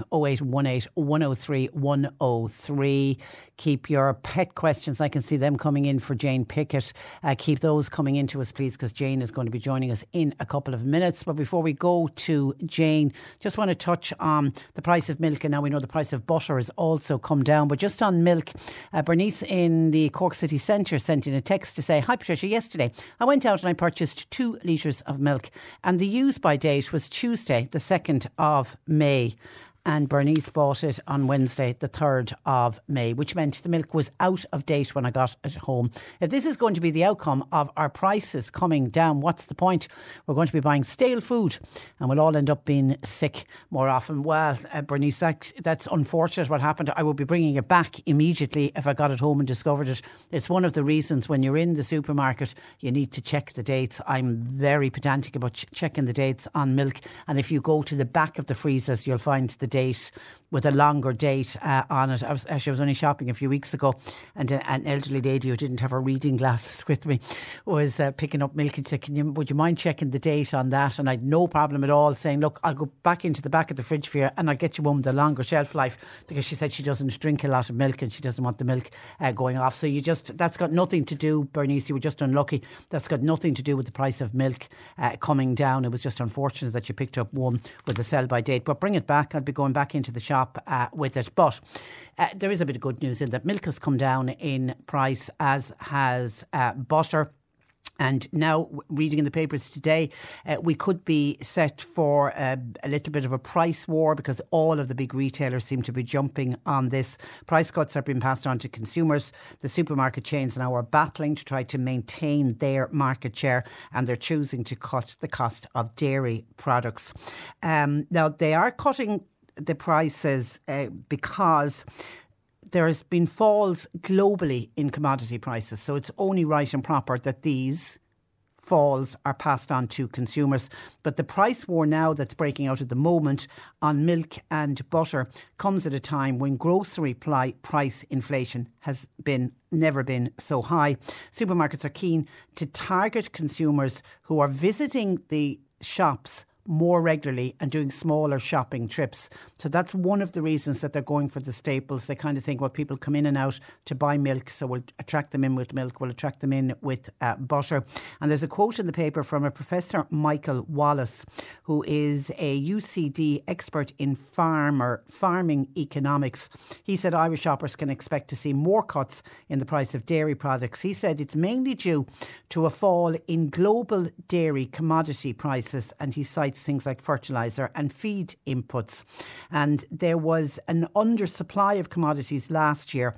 0818 103 103. Keep your pet questions. I can see them coming in for Jane Pickett. Uh, keep those coming into us, please, because Jane is going to be joining us in a couple of minutes. But before we go to Jane, just want to touch on the price of milk. And now we know the price of butter has also come down. But just on milk, uh, Bernice in the Cork City Centre sent in a text to say, Hi Patricia, yesterday I went out and I purchased two litres of milk, and the use by date was Tuesday, the 2nd of May and Bernice bought it on Wednesday, the 3rd of May, which meant the milk was out of date when I got it home. If this is going to be the outcome of our prices coming down, what's the point? We're going to be buying stale food and we'll all end up being sick more often. Well, uh, Bernice, that, that's unfortunate what happened. I would be bringing it back immediately if I got it home and discovered it. It's one of the reasons when you're in the supermarket, you need to check the dates. I'm very pedantic about ch- checking the dates on milk. And if you go to the back of the freezers, you'll find the date with a longer date uh, on it. I was actually I was only shopping a few weeks ago, and an elderly lady who didn't have her reading glasses with me was uh, picking up milk and said, "Can you would you mind checking the date on that?" And I'd no problem at all saying, "Look, I'll go back into the back of the fridge for you, and I'll get you one with a longer shelf life," because she said she doesn't drink a lot of milk and she doesn't want the milk uh, going off. So you just that's got nothing to do, Bernice. You were just unlucky. That's got nothing to do with the price of milk uh, coming down. It was just unfortunate that you picked up one with a sell by date. But bring it back. I'll be going back into the shop uh, with it. But uh, there is a bit of good news in that milk has come down in price, as has uh, butter. And now, reading in the papers today, uh, we could be set for uh, a little bit of a price war because all of the big retailers seem to be jumping on this. Price cuts are being passed on to consumers. The supermarket chains now are battling to try to maintain their market share and they're choosing to cut the cost of dairy products. Um, now, they are cutting the prices uh, because there has been falls globally in commodity prices. So it's only right and proper that these falls are passed on to consumers. But the price war now that's breaking out at the moment on milk and butter comes at a time when grocery price inflation has been never been so high. Supermarkets are keen to target consumers who are visiting the shops more regularly and doing smaller shopping trips. So that's one of the reasons that they're going for the staples. They kind of think, well, people come in and out to buy milk, so we'll attract them in with milk, we'll attract them in with uh, butter. And there's a quote in the paper from a Professor Michael Wallace, who is a UCD expert in farmer farming economics. He said Irish shoppers can expect to see more cuts in the price of dairy products. He said it's mainly due to a fall in global dairy commodity prices, and he cites things like fertiliser and feed inputs. And there was an undersupply of commodities last year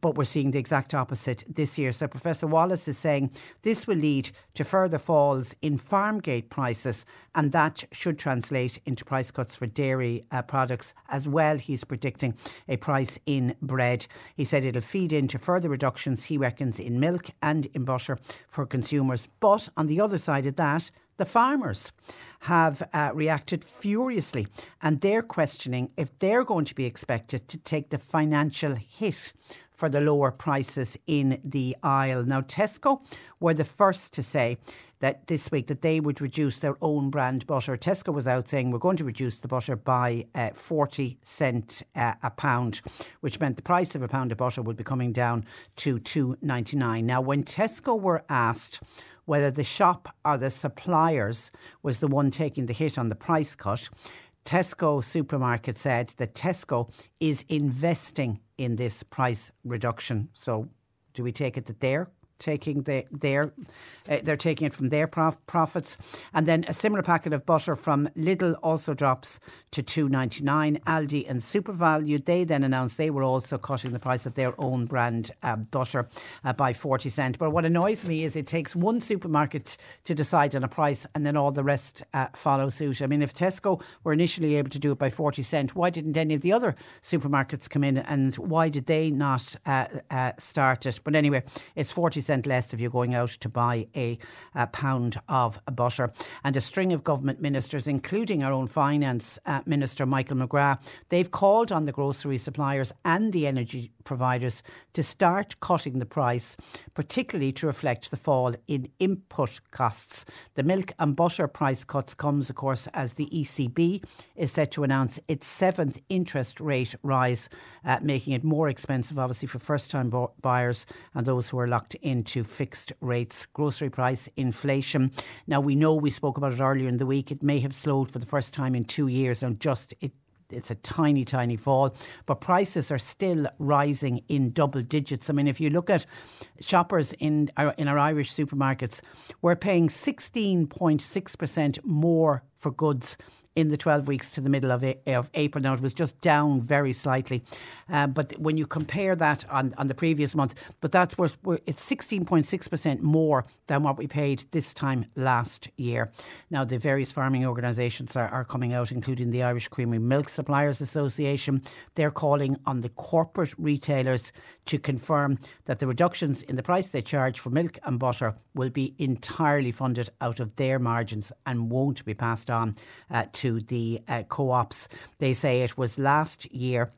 but we're seeing the exact opposite this year. So Professor Wallace is saying this will lead to further falls in farm gate prices, and that should translate into price cuts for dairy uh, products as well. He's predicting a price in bread. He said it'll feed into further reductions, he reckons, in milk and in butter for consumers. But on the other side of that, the farmers have uh, reacted furiously and they're questioning if they're going to be expected to take the financial hit for the lower prices in the aisle. Now, Tesco were the first to say that this week that they would reduce their own brand butter. Tesco was out saying we're going to reduce the butter by uh, 40 cent uh, a pound, which meant the price of a pound of butter would be coming down to 2.99. Now, when Tesco were asked whether the shop or the suppliers was the one taking the hit on the price cut, Tesco supermarket said that Tesco is investing in this price reduction. So, do we take it that they're taking the, their uh, they're taking it from their prof- profits. And then a similar packet of butter from Lidl also drops to 2.99 Aldi and SuperValu they then announced they were also cutting the price of their own brand uh, butter uh, by 40 cent. But what annoys me is it takes one supermarket to decide on a price and then all the rest uh, follow suit. I mean if Tesco were initially able to do it by 40 cent why didn't any of the other supermarkets come in and why did they not uh, uh, start it? But anyway it's 40 cent less if you're going out to buy a, a pound of butter. And a string of government ministers, including our own finance uh, minister Michael McGrath, they've called on the grocery suppliers and the energy providers to start cutting the price, particularly to reflect the fall in input costs. The milk and butter price cuts comes, of course, as the ECB is set to announce its seventh interest rate rise, uh, making it more expensive, obviously, for first-time buyers and those who are locked into fixed rates. Grocery price inflation. Now we know we spoke about it earlier in the week. It may have slowed for the first time in two years, and just it it's a tiny, tiny fall, but prices are still rising in double digits. I mean, if you look at shoppers in our, in our Irish supermarkets, we're paying 16.6% more for goods in the 12 weeks to the middle of, of April. Now, it was just down very slightly. Uh, but when you compare that on, on the previous month, but that's worth, it's 16.6% more than what we paid this time last year. Now, the various farming organisations are, are coming out, including the Irish Creamery Milk Suppliers Association. They're calling on the corporate retailers to confirm that the reductions in the price they charge for milk and butter will be entirely funded out of their margins and won't be passed on uh, to the uh, co ops. They say it was last year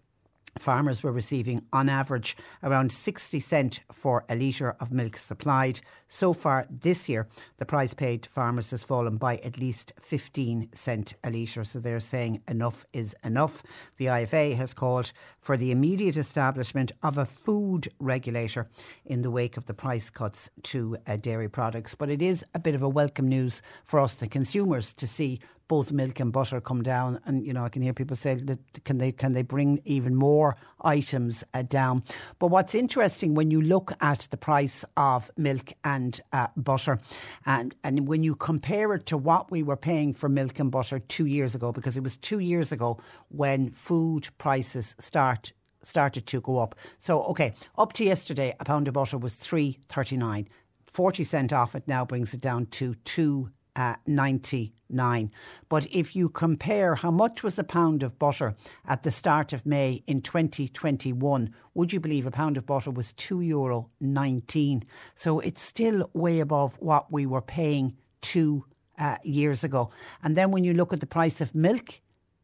Farmers were receiving, on average, around 60 cent for a litre of milk supplied. So far this year, the price paid to farmers has fallen by at least 15 cent a litre. So they're saying enough is enough. The IFA has called for the immediate establishment of a food regulator in the wake of the price cuts to uh, dairy products. But it is a bit of a welcome news for us, the consumers, to see both milk and butter come down. And you know, I can hear people say that can they can they bring even more items uh, down? But what's interesting when you look at the price of milk and uh, butter, and and when you compare it to what we were paying for milk and butter two years ago, because it was two years ago when food prices start started to go up. So okay, up to yesterday, a pound of butter was three thirty nine. 40 cent off it now brings it down to two uh, 99. But if you compare how much was a pound of butter at the start of May in 2021, would you believe a pound of butter was €2 euro 19? So it's still way above what we were paying two uh, years ago. And then when you look at the price of milk,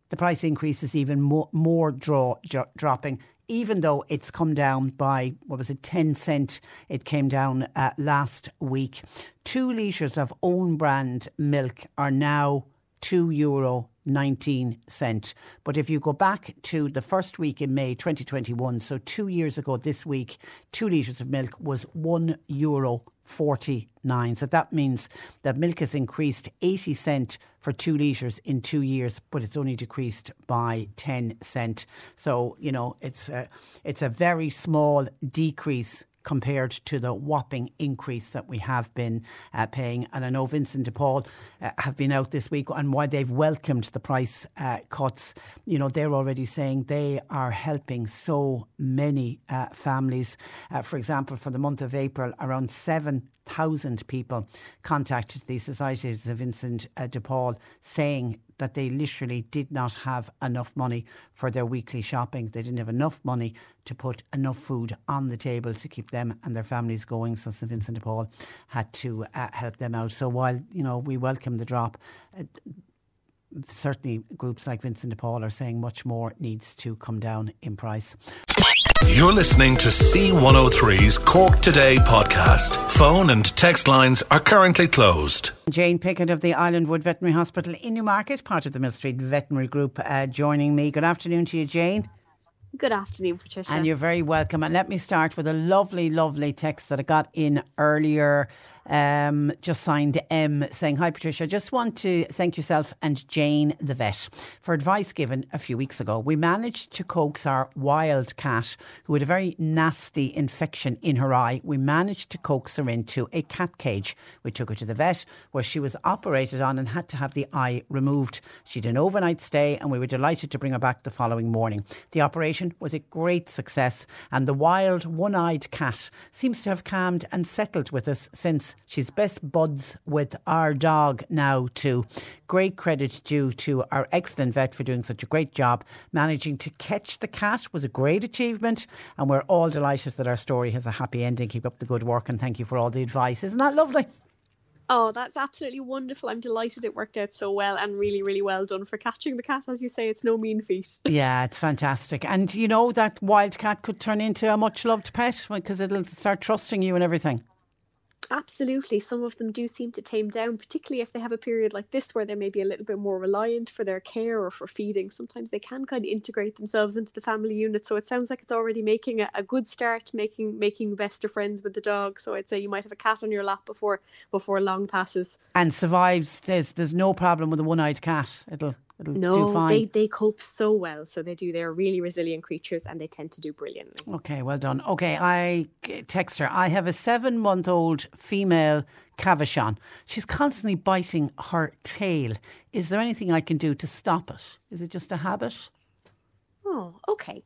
the price increase is even more, more draw, dro- dropping even though it's come down by, what was it, 10 cent, it came down uh, last week. Two litres of own brand milk are now two euro 19 cent. But if you go back to the first week in May 2021, so two years ago this week, two litres of milk was one euro 49. So that means that milk has increased 80 cent for two litres in two years, but it's only decreased by 10 cent. So, you know, it's a, it's a very small decrease compared to the whopping increase that we have been uh, paying. And I know Vincent de Paul uh, have been out this week and why they've welcomed the price uh, cuts. You know, they're already saying they are helping so many uh, families. Uh, for example, for the month of April, around 7,000 people contacted the Society of Vincent uh, de Paul saying that they literally did not have enough money for their weekly shopping. They didn't have enough money to put enough food on the table to keep them and their families going. So St Vincent de Paul had to uh, help them out. So while you know we welcome the drop. Uh, certainly, groups like Vincent de Paul are saying much more needs to come down in price. You're listening to C103's Cork Today podcast. Phone and text lines are currently closed. Jane Pickett of the Islandwood Veterinary Hospital in Newmarket, part of the Millstreet Veterinary Group, uh, joining me. Good afternoon to you, Jane. Good afternoon, Patricia. And you're very welcome. And let me start with a lovely, lovely text that I got in earlier um, just signed M saying, Hi Patricia, just want to thank yourself and Jane the vet for advice given a few weeks ago. We managed to coax our wild cat, who had a very nasty infection in her eye, we managed to coax her into a cat cage. We took her to the vet where she was operated on and had to have the eye removed. She had an overnight stay and we were delighted to bring her back the following morning. The operation was a great success and the wild one eyed cat seems to have calmed and settled with us since She's best buds with our dog now, too. Great credit due to our excellent vet for doing such a great job. Managing to catch the cat was a great achievement, and we're all delighted that our story has a happy ending. Keep up the good work, and thank you for all the advice. Isn't that lovely? Oh, that's absolutely wonderful. I'm delighted it worked out so well and really, really well done for catching the cat. As you say, it's no mean feat. yeah, it's fantastic. And you know, that wild cat could turn into a much loved pet because it'll start trusting you and everything. Absolutely. Some of them do seem to tame down, particularly if they have a period like this where they may be a little bit more reliant for their care or for feeding. Sometimes they can kind of integrate themselves into the family unit. So it sounds like it's already making a, a good start, making making best of friends with the dog. So I'd say you might have a cat on your lap before before long passes. And survives. There's there's no problem with a one eyed cat. It'll It'll no, they they cope so well. So they do. They're really resilient creatures, and they tend to do brilliantly. Okay, well done. Okay, I text her. I have a seven month old female Cavachon. She's constantly biting her tail. Is there anything I can do to stop it? Is it just a habit? Oh, okay.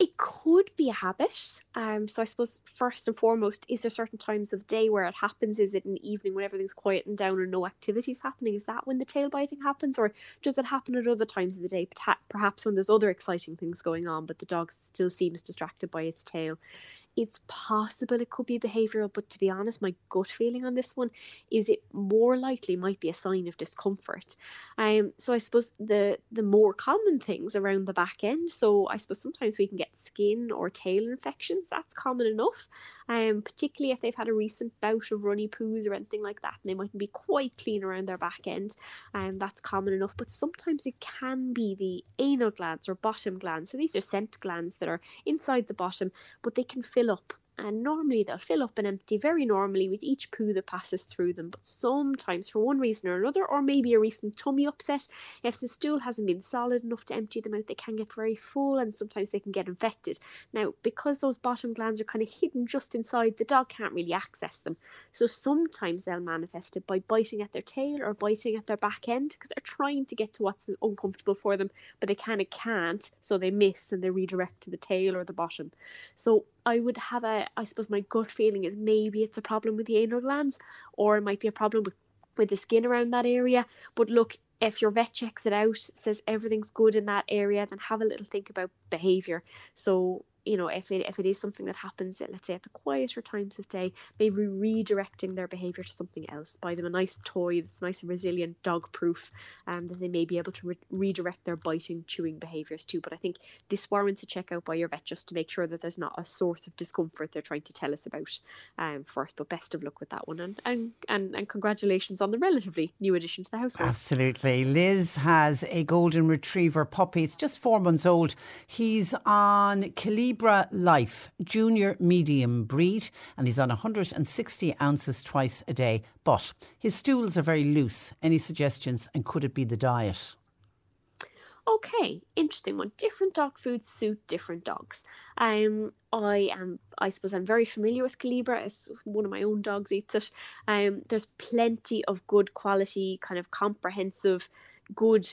It could be a habit. Um, so I suppose first and foremost, is there certain times of day where it happens? Is it in the evening when everything's quiet and down and no activities happening? Is that when the tail biting happens, or does it happen at other times of the day? Perhaps when there's other exciting things going on, but the dog still seems distracted by its tail it's possible it could be behavioral, but to be honest, my gut feeling on this one is it more likely might be a sign of discomfort. Um, so I suppose the the more common things around the back end. So I suppose sometimes we can get skin or tail infections. That's common enough. Um, particularly if they've had a recent bout of runny poos or anything like that, and they mightn't be quite clean around their back end. Um, that's common enough. But sometimes it can be the anal glands or bottom glands. So these are scent glands that are inside the bottom, but they can fill up and normally they'll fill up and empty very normally with each poo that passes through them. But sometimes, for one reason or another, or maybe a recent tummy upset, if the stool hasn't been solid enough to empty them out, they can get very full and sometimes they can get infected. Now, because those bottom glands are kind of hidden just inside, the dog can't really access them. So sometimes they'll manifest it by biting at their tail or biting at their back end because they're trying to get to what's uncomfortable for them, but they kind of can't, so they miss and they redirect to the tail or the bottom. So I would have a, I suppose my gut feeling is maybe it's a problem with the anal glands, or it might be a problem with, with the skin around that area. But look, if your vet checks it out, says everything's good in that area, then have a little think about behavior. So you know, if it if it is something that happens, let's say at the quieter times of day, maybe redirecting their behaviour to something else. Buy them a nice toy that's nice and resilient, dog proof, um, that they may be able to re- redirect their biting, chewing behaviours to. But I think this warrants a check out by your vet just to make sure that there's not a source of discomfort they're trying to tell us about um, first. But best of luck with that one, and and and, and congratulations on the relatively new addition to the household. Absolutely, Liz has a golden retriever puppy. It's just four months old. He's on Khalid Zebra Life Junior Medium breed, and he's on 160 ounces twice a day. But his stools are very loose. Any suggestions, and could it be the diet? okay, interesting one. Different dog foods suit different dogs. Um, I am, I suppose, I'm very familiar with Calibra. As one of my own dogs eats it. Um, there's plenty of good quality, kind of comprehensive, good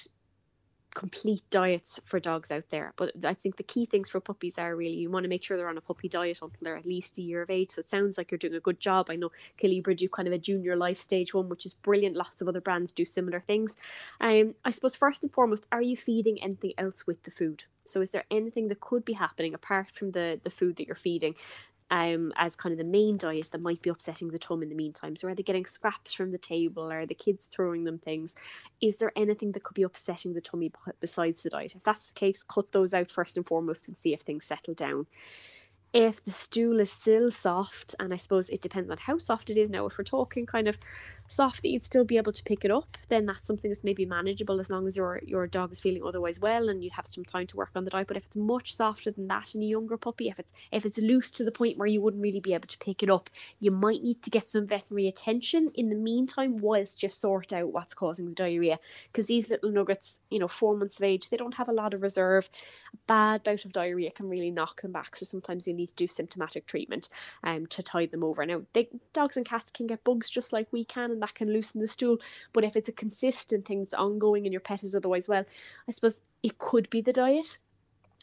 complete diets for dogs out there. But I think the key things for puppies are really you want to make sure they're on a puppy diet until they're at least a year of age. So it sounds like you're doing a good job. I know Calibra do kind of a junior life stage one, which is brilliant. Lots of other brands do similar things. Um, I suppose first and foremost, are you feeding anything else with the food? So is there anything that could be happening apart from the the food that you're feeding um, as kind of the main diet that might be upsetting the tum in the meantime. So are they getting scraps from the table? Are the kids throwing them things? Is there anything that could be upsetting the tummy besides the diet? If that's the case, cut those out first and foremost and see if things settle down if the stool is still soft, and I suppose it depends on how soft it is now, if we're talking kind of soft that you'd still be able to pick it up, then that's something that's maybe manageable as long as your your dog is feeling otherwise well and you'd have some time to work on the diet. But if it's much softer than that in a younger puppy, if it's if it's loose to the point where you wouldn't really be able to pick it up, you might need to get some veterinary attention in the meantime whilst you sort out what's causing the diarrhea. Because these little nuggets, you know, four months of age, they don't have a lot of reserve. A bad bout of diarrhea can really knock them back. So sometimes you need to do symptomatic treatment um, to tide them over. Now, they, dogs and cats can get bugs just like we can, and that can loosen the stool. But if it's a consistent thing that's ongoing and your pet is otherwise well, I suppose it could be the diet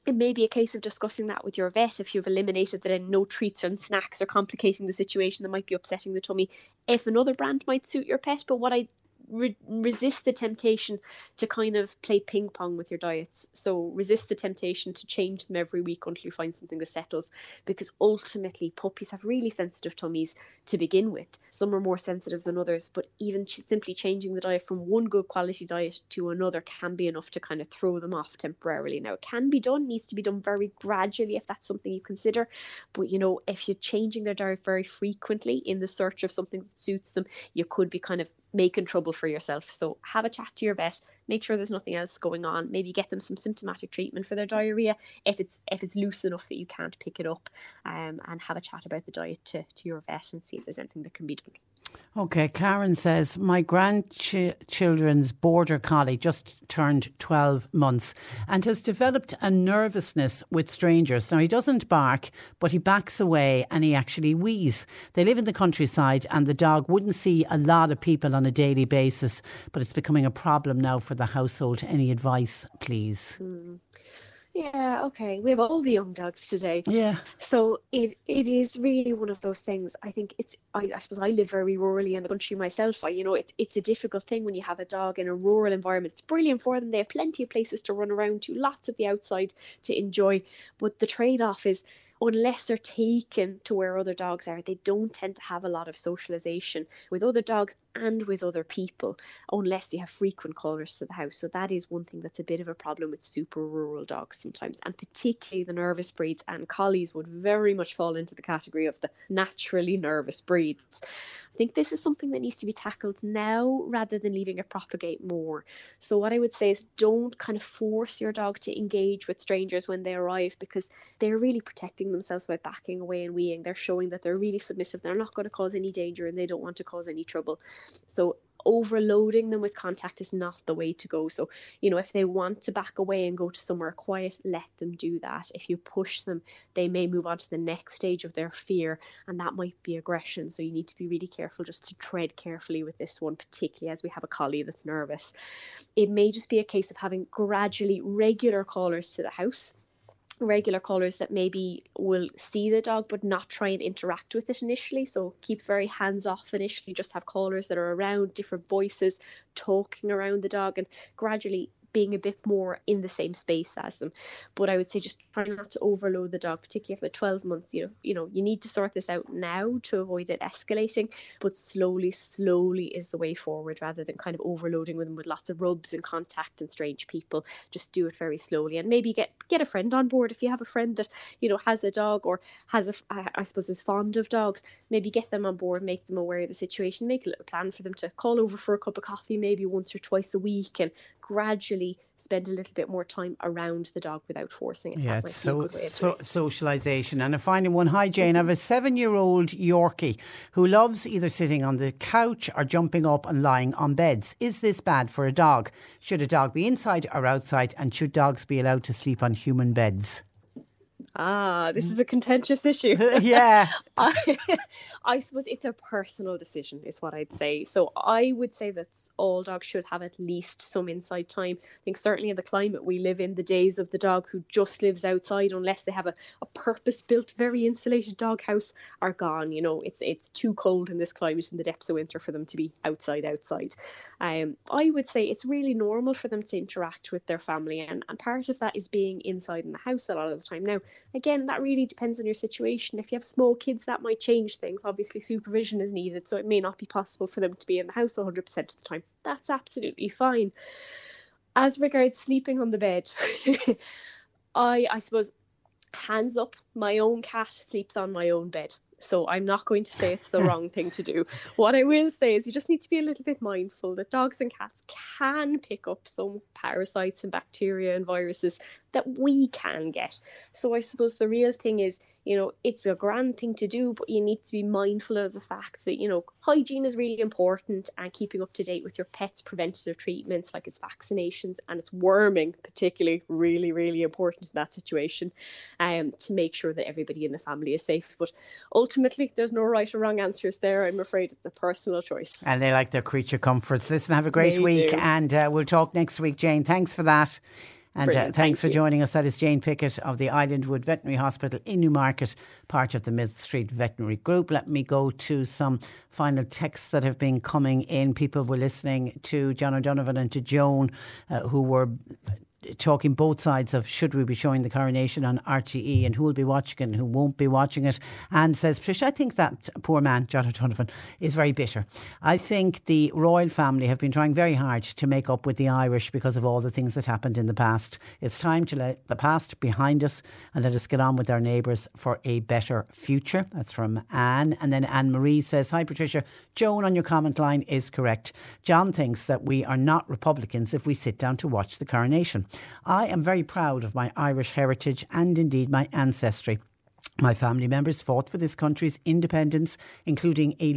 it may be a case of discussing that with your vet if you've eliminated that and no treats and snacks are complicating the situation that might be upsetting the tummy. If another brand might suit your pet, but what I re- resist the temptation to kind of play ping pong with your diets. So resist the temptation to change them every week until you find something that settles. Because ultimately, puppies have really sensitive tummies to begin with. Some are more sensitive than others, but even ch- simply changing the diet from one good quality diet to another can be enough to kind of throw them off temporarily. Now, it can be done, needs to be done very gradually if that's something you consider. But you know, if you're changing their diet very frequently in the search of something that suits them, you could be kind of making trouble for yourself. So have a chat to your vet, make sure there's nothing else going on. Maybe get them some symptomatic treatment for their diarrhea if it's if it's loose enough that you can't pick it up, um, and have a chat about the diet to, to your vet and see if there's anything that can be done. Okay, Karen says, My grandchildren's border collie just turned 12 months and has developed a nervousness with strangers. Now, he doesn't bark, but he backs away and he actually wheezes. They live in the countryside and the dog wouldn't see a lot of people on a daily basis, but it's becoming a problem now for the household. Any advice, please? Mm. Yeah, okay. We have all the young dogs today. Yeah. So it it is really one of those things. I think it's I, I suppose I live very rurally in the country myself. I you know it's it's a difficult thing when you have a dog in a rural environment. It's brilliant for them. They have plenty of places to run around to, lots of the outside to enjoy. But the trade off is unless they're taken to where other dogs are, they don't tend to have a lot of socialization with other dogs and with other people unless you have frequent callers to the house. So that is one thing that's a bit of a problem with super rural dogs sometimes, and particularly the nervous breeds and collies would very much fall into the category of the naturally nervous breeds. I think this is something that needs to be tackled now rather than leaving it propagate more. So what I would say is don't kind of force your dog to engage with strangers when they arrive because they're really protecting themselves by backing away and weeing. They're showing that they're really submissive. They're not going to cause any danger and they don't want to cause any trouble. So overloading them with contact is not the way to go. So, you know, if they want to back away and go to somewhere quiet, let them do that. If you push them, they may move on to the next stage of their fear, and that might be aggression. So, you need to be really careful just to tread carefully with this one, particularly as we have a collie that's nervous. It may just be a case of having gradually regular callers to the house regular callers that maybe will see the dog but not try and interact with it initially. So keep very hands off initially, just have callers that are around, different voices, talking around the dog, and gradually being a bit more in the same space as them. But I would say just try not to overload the dog, particularly for 12 months. You know, you know, you need to sort this out now to avoid it escalating. But slowly, slowly is the way forward, rather than kind of overloading them with lots of rubs and contact and strange people. Just do it very slowly, and maybe get get a friend on board if you have a friend that you know has a dog or has a, I suppose, is fond of dogs. Maybe get them on board, make them aware of the situation, make a little plan for them to call over for a cup of coffee maybe once or twice a week, and gradually spend a little bit more time around the dog without forcing it. Yeah, it's so, so socialisation. And a final one. Hi, Jane. I have a mm-hmm. seven year old Yorkie who loves either sitting on the couch or jumping up and lying on beds. Is this bad for a dog? Should a dog be inside or outside? And should dogs be allowed to sleep on human beds? Ah, this is a contentious issue. yeah. I, I suppose it's a personal decision, is what I'd say. So I would say that all dogs should have at least some inside time. I think certainly in the climate we live in, the days of the dog who just lives outside, unless they have a, a purpose built, very insulated dog house, are gone. You know, it's it's too cold in this climate in the depths of winter for them to be outside, outside. Um, I would say it's really normal for them to interact with their family, and, and part of that is being inside in the house a lot of the time. Now, Again, that really depends on your situation. If you have small kids, that might change things. Obviously, supervision is needed, so it may not be possible for them to be in the house 100% of the time. That's absolutely fine. As regards sleeping on the bed, I I suppose hands up, my own cat sleeps on my own bed. So I'm not going to say it's the wrong thing to do. What I will say is you just need to be a little bit mindful that dogs and cats can pick up some parasites and bacteria and viruses that we can get. So I suppose the real thing is you know, it's a grand thing to do, but you need to be mindful of the fact that, you know, hygiene is really important and keeping up to date with your pet's preventative treatments, like its vaccinations and its worming, particularly, really, really important in that situation, um, to make sure that everybody in the family is safe. But ultimately, there's no right or wrong answers there. I'm afraid it's a personal choice. And they like their creature comforts. Listen, have a great They week, do. and uh, we'll talk next week, Jane. Thanks for that. And uh, thanks thank for you. joining us. That is Jane Pickett of the Islandwood Veterinary Hospital in Newmarket, part of the Millstreet Veterinary Group. Let me go to some final texts that have been coming in. People were listening to John O'Donovan and to Joan, uh, who were talking both sides of should we be showing the coronation on RTE and who will be watching it and who won't be watching it. And says, Patricia, I think that poor man, John O'Donovan, is very bitter. I think the royal family have been trying very hard to make up with the Irish because of all the things that happened in the past. It's time to let the past behind us and let us get on with our neighbours for a better future. That's from Anne. And then Anne Marie says, Hi, Patricia. Joan on your comment line is correct. John thinks that we are not Republicans if we sit down to watch the coronation. I am very proud of my Irish heritage and indeed my ancestry. My family members fought for this country's independence, including a,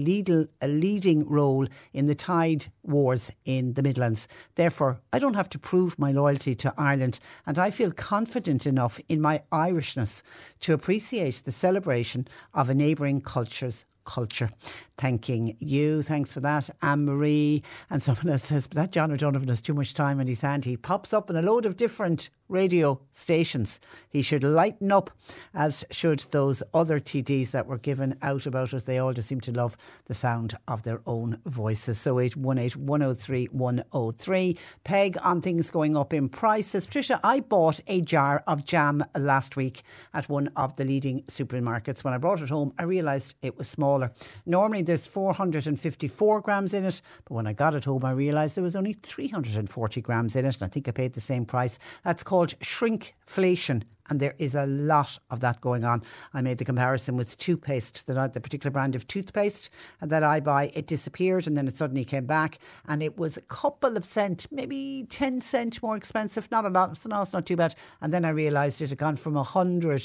a leading role in the Tithe Wars in the Midlands. Therefore, I don't have to prove my loyalty to Ireland, and I feel confident enough in my Irishness to appreciate the celebration of a neighbouring culture's culture. Thanking you. Thanks for that, Anne Marie. And someone else says, but that John O'Donovan has too much time in his hand. He pops up in a load of different radio stations. He should lighten up, as should those other TDs that were given out about it. They all just seem to love the sound of their own voices. So 818 103 103. Peg on things going up in prices. Patricia, I bought a jar of jam last week at one of the leading supermarkets. When I brought it home, I realised it was smaller. Normally there's 454 grams in it, but when I got it home, I realised there was only 340 grams in it, and I think I paid the same price. That's called shrinkflation. And there is a lot of that going on. I made the comparison with toothpaste, I, the particular brand of toothpaste that I buy. It disappeared and then it suddenly came back, and it was a couple of cent, maybe ten cent more expensive. Not a lot, so no, it's not too bad. And then I realised it had gone from a hundred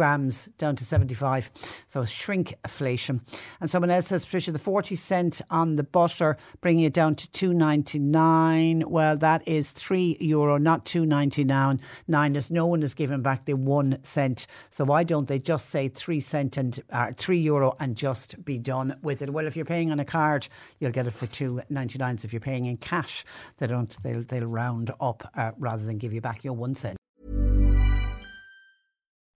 grams down to 75. So shrinkflation. And someone else says, Patricia, the 40 cent on the butter, bringing it down to 2.99. Well, that is 3 euro, not 2.99. Nine, as no one has given back the 1 cent. So why don't they just say 3 cent and uh, 3 euro and just be done with it? Well, if you're paying on a card, you'll get it for 2.99. So if you're paying in cash, they don't, they'll, they'll round up uh, rather than give you back your 1 cent.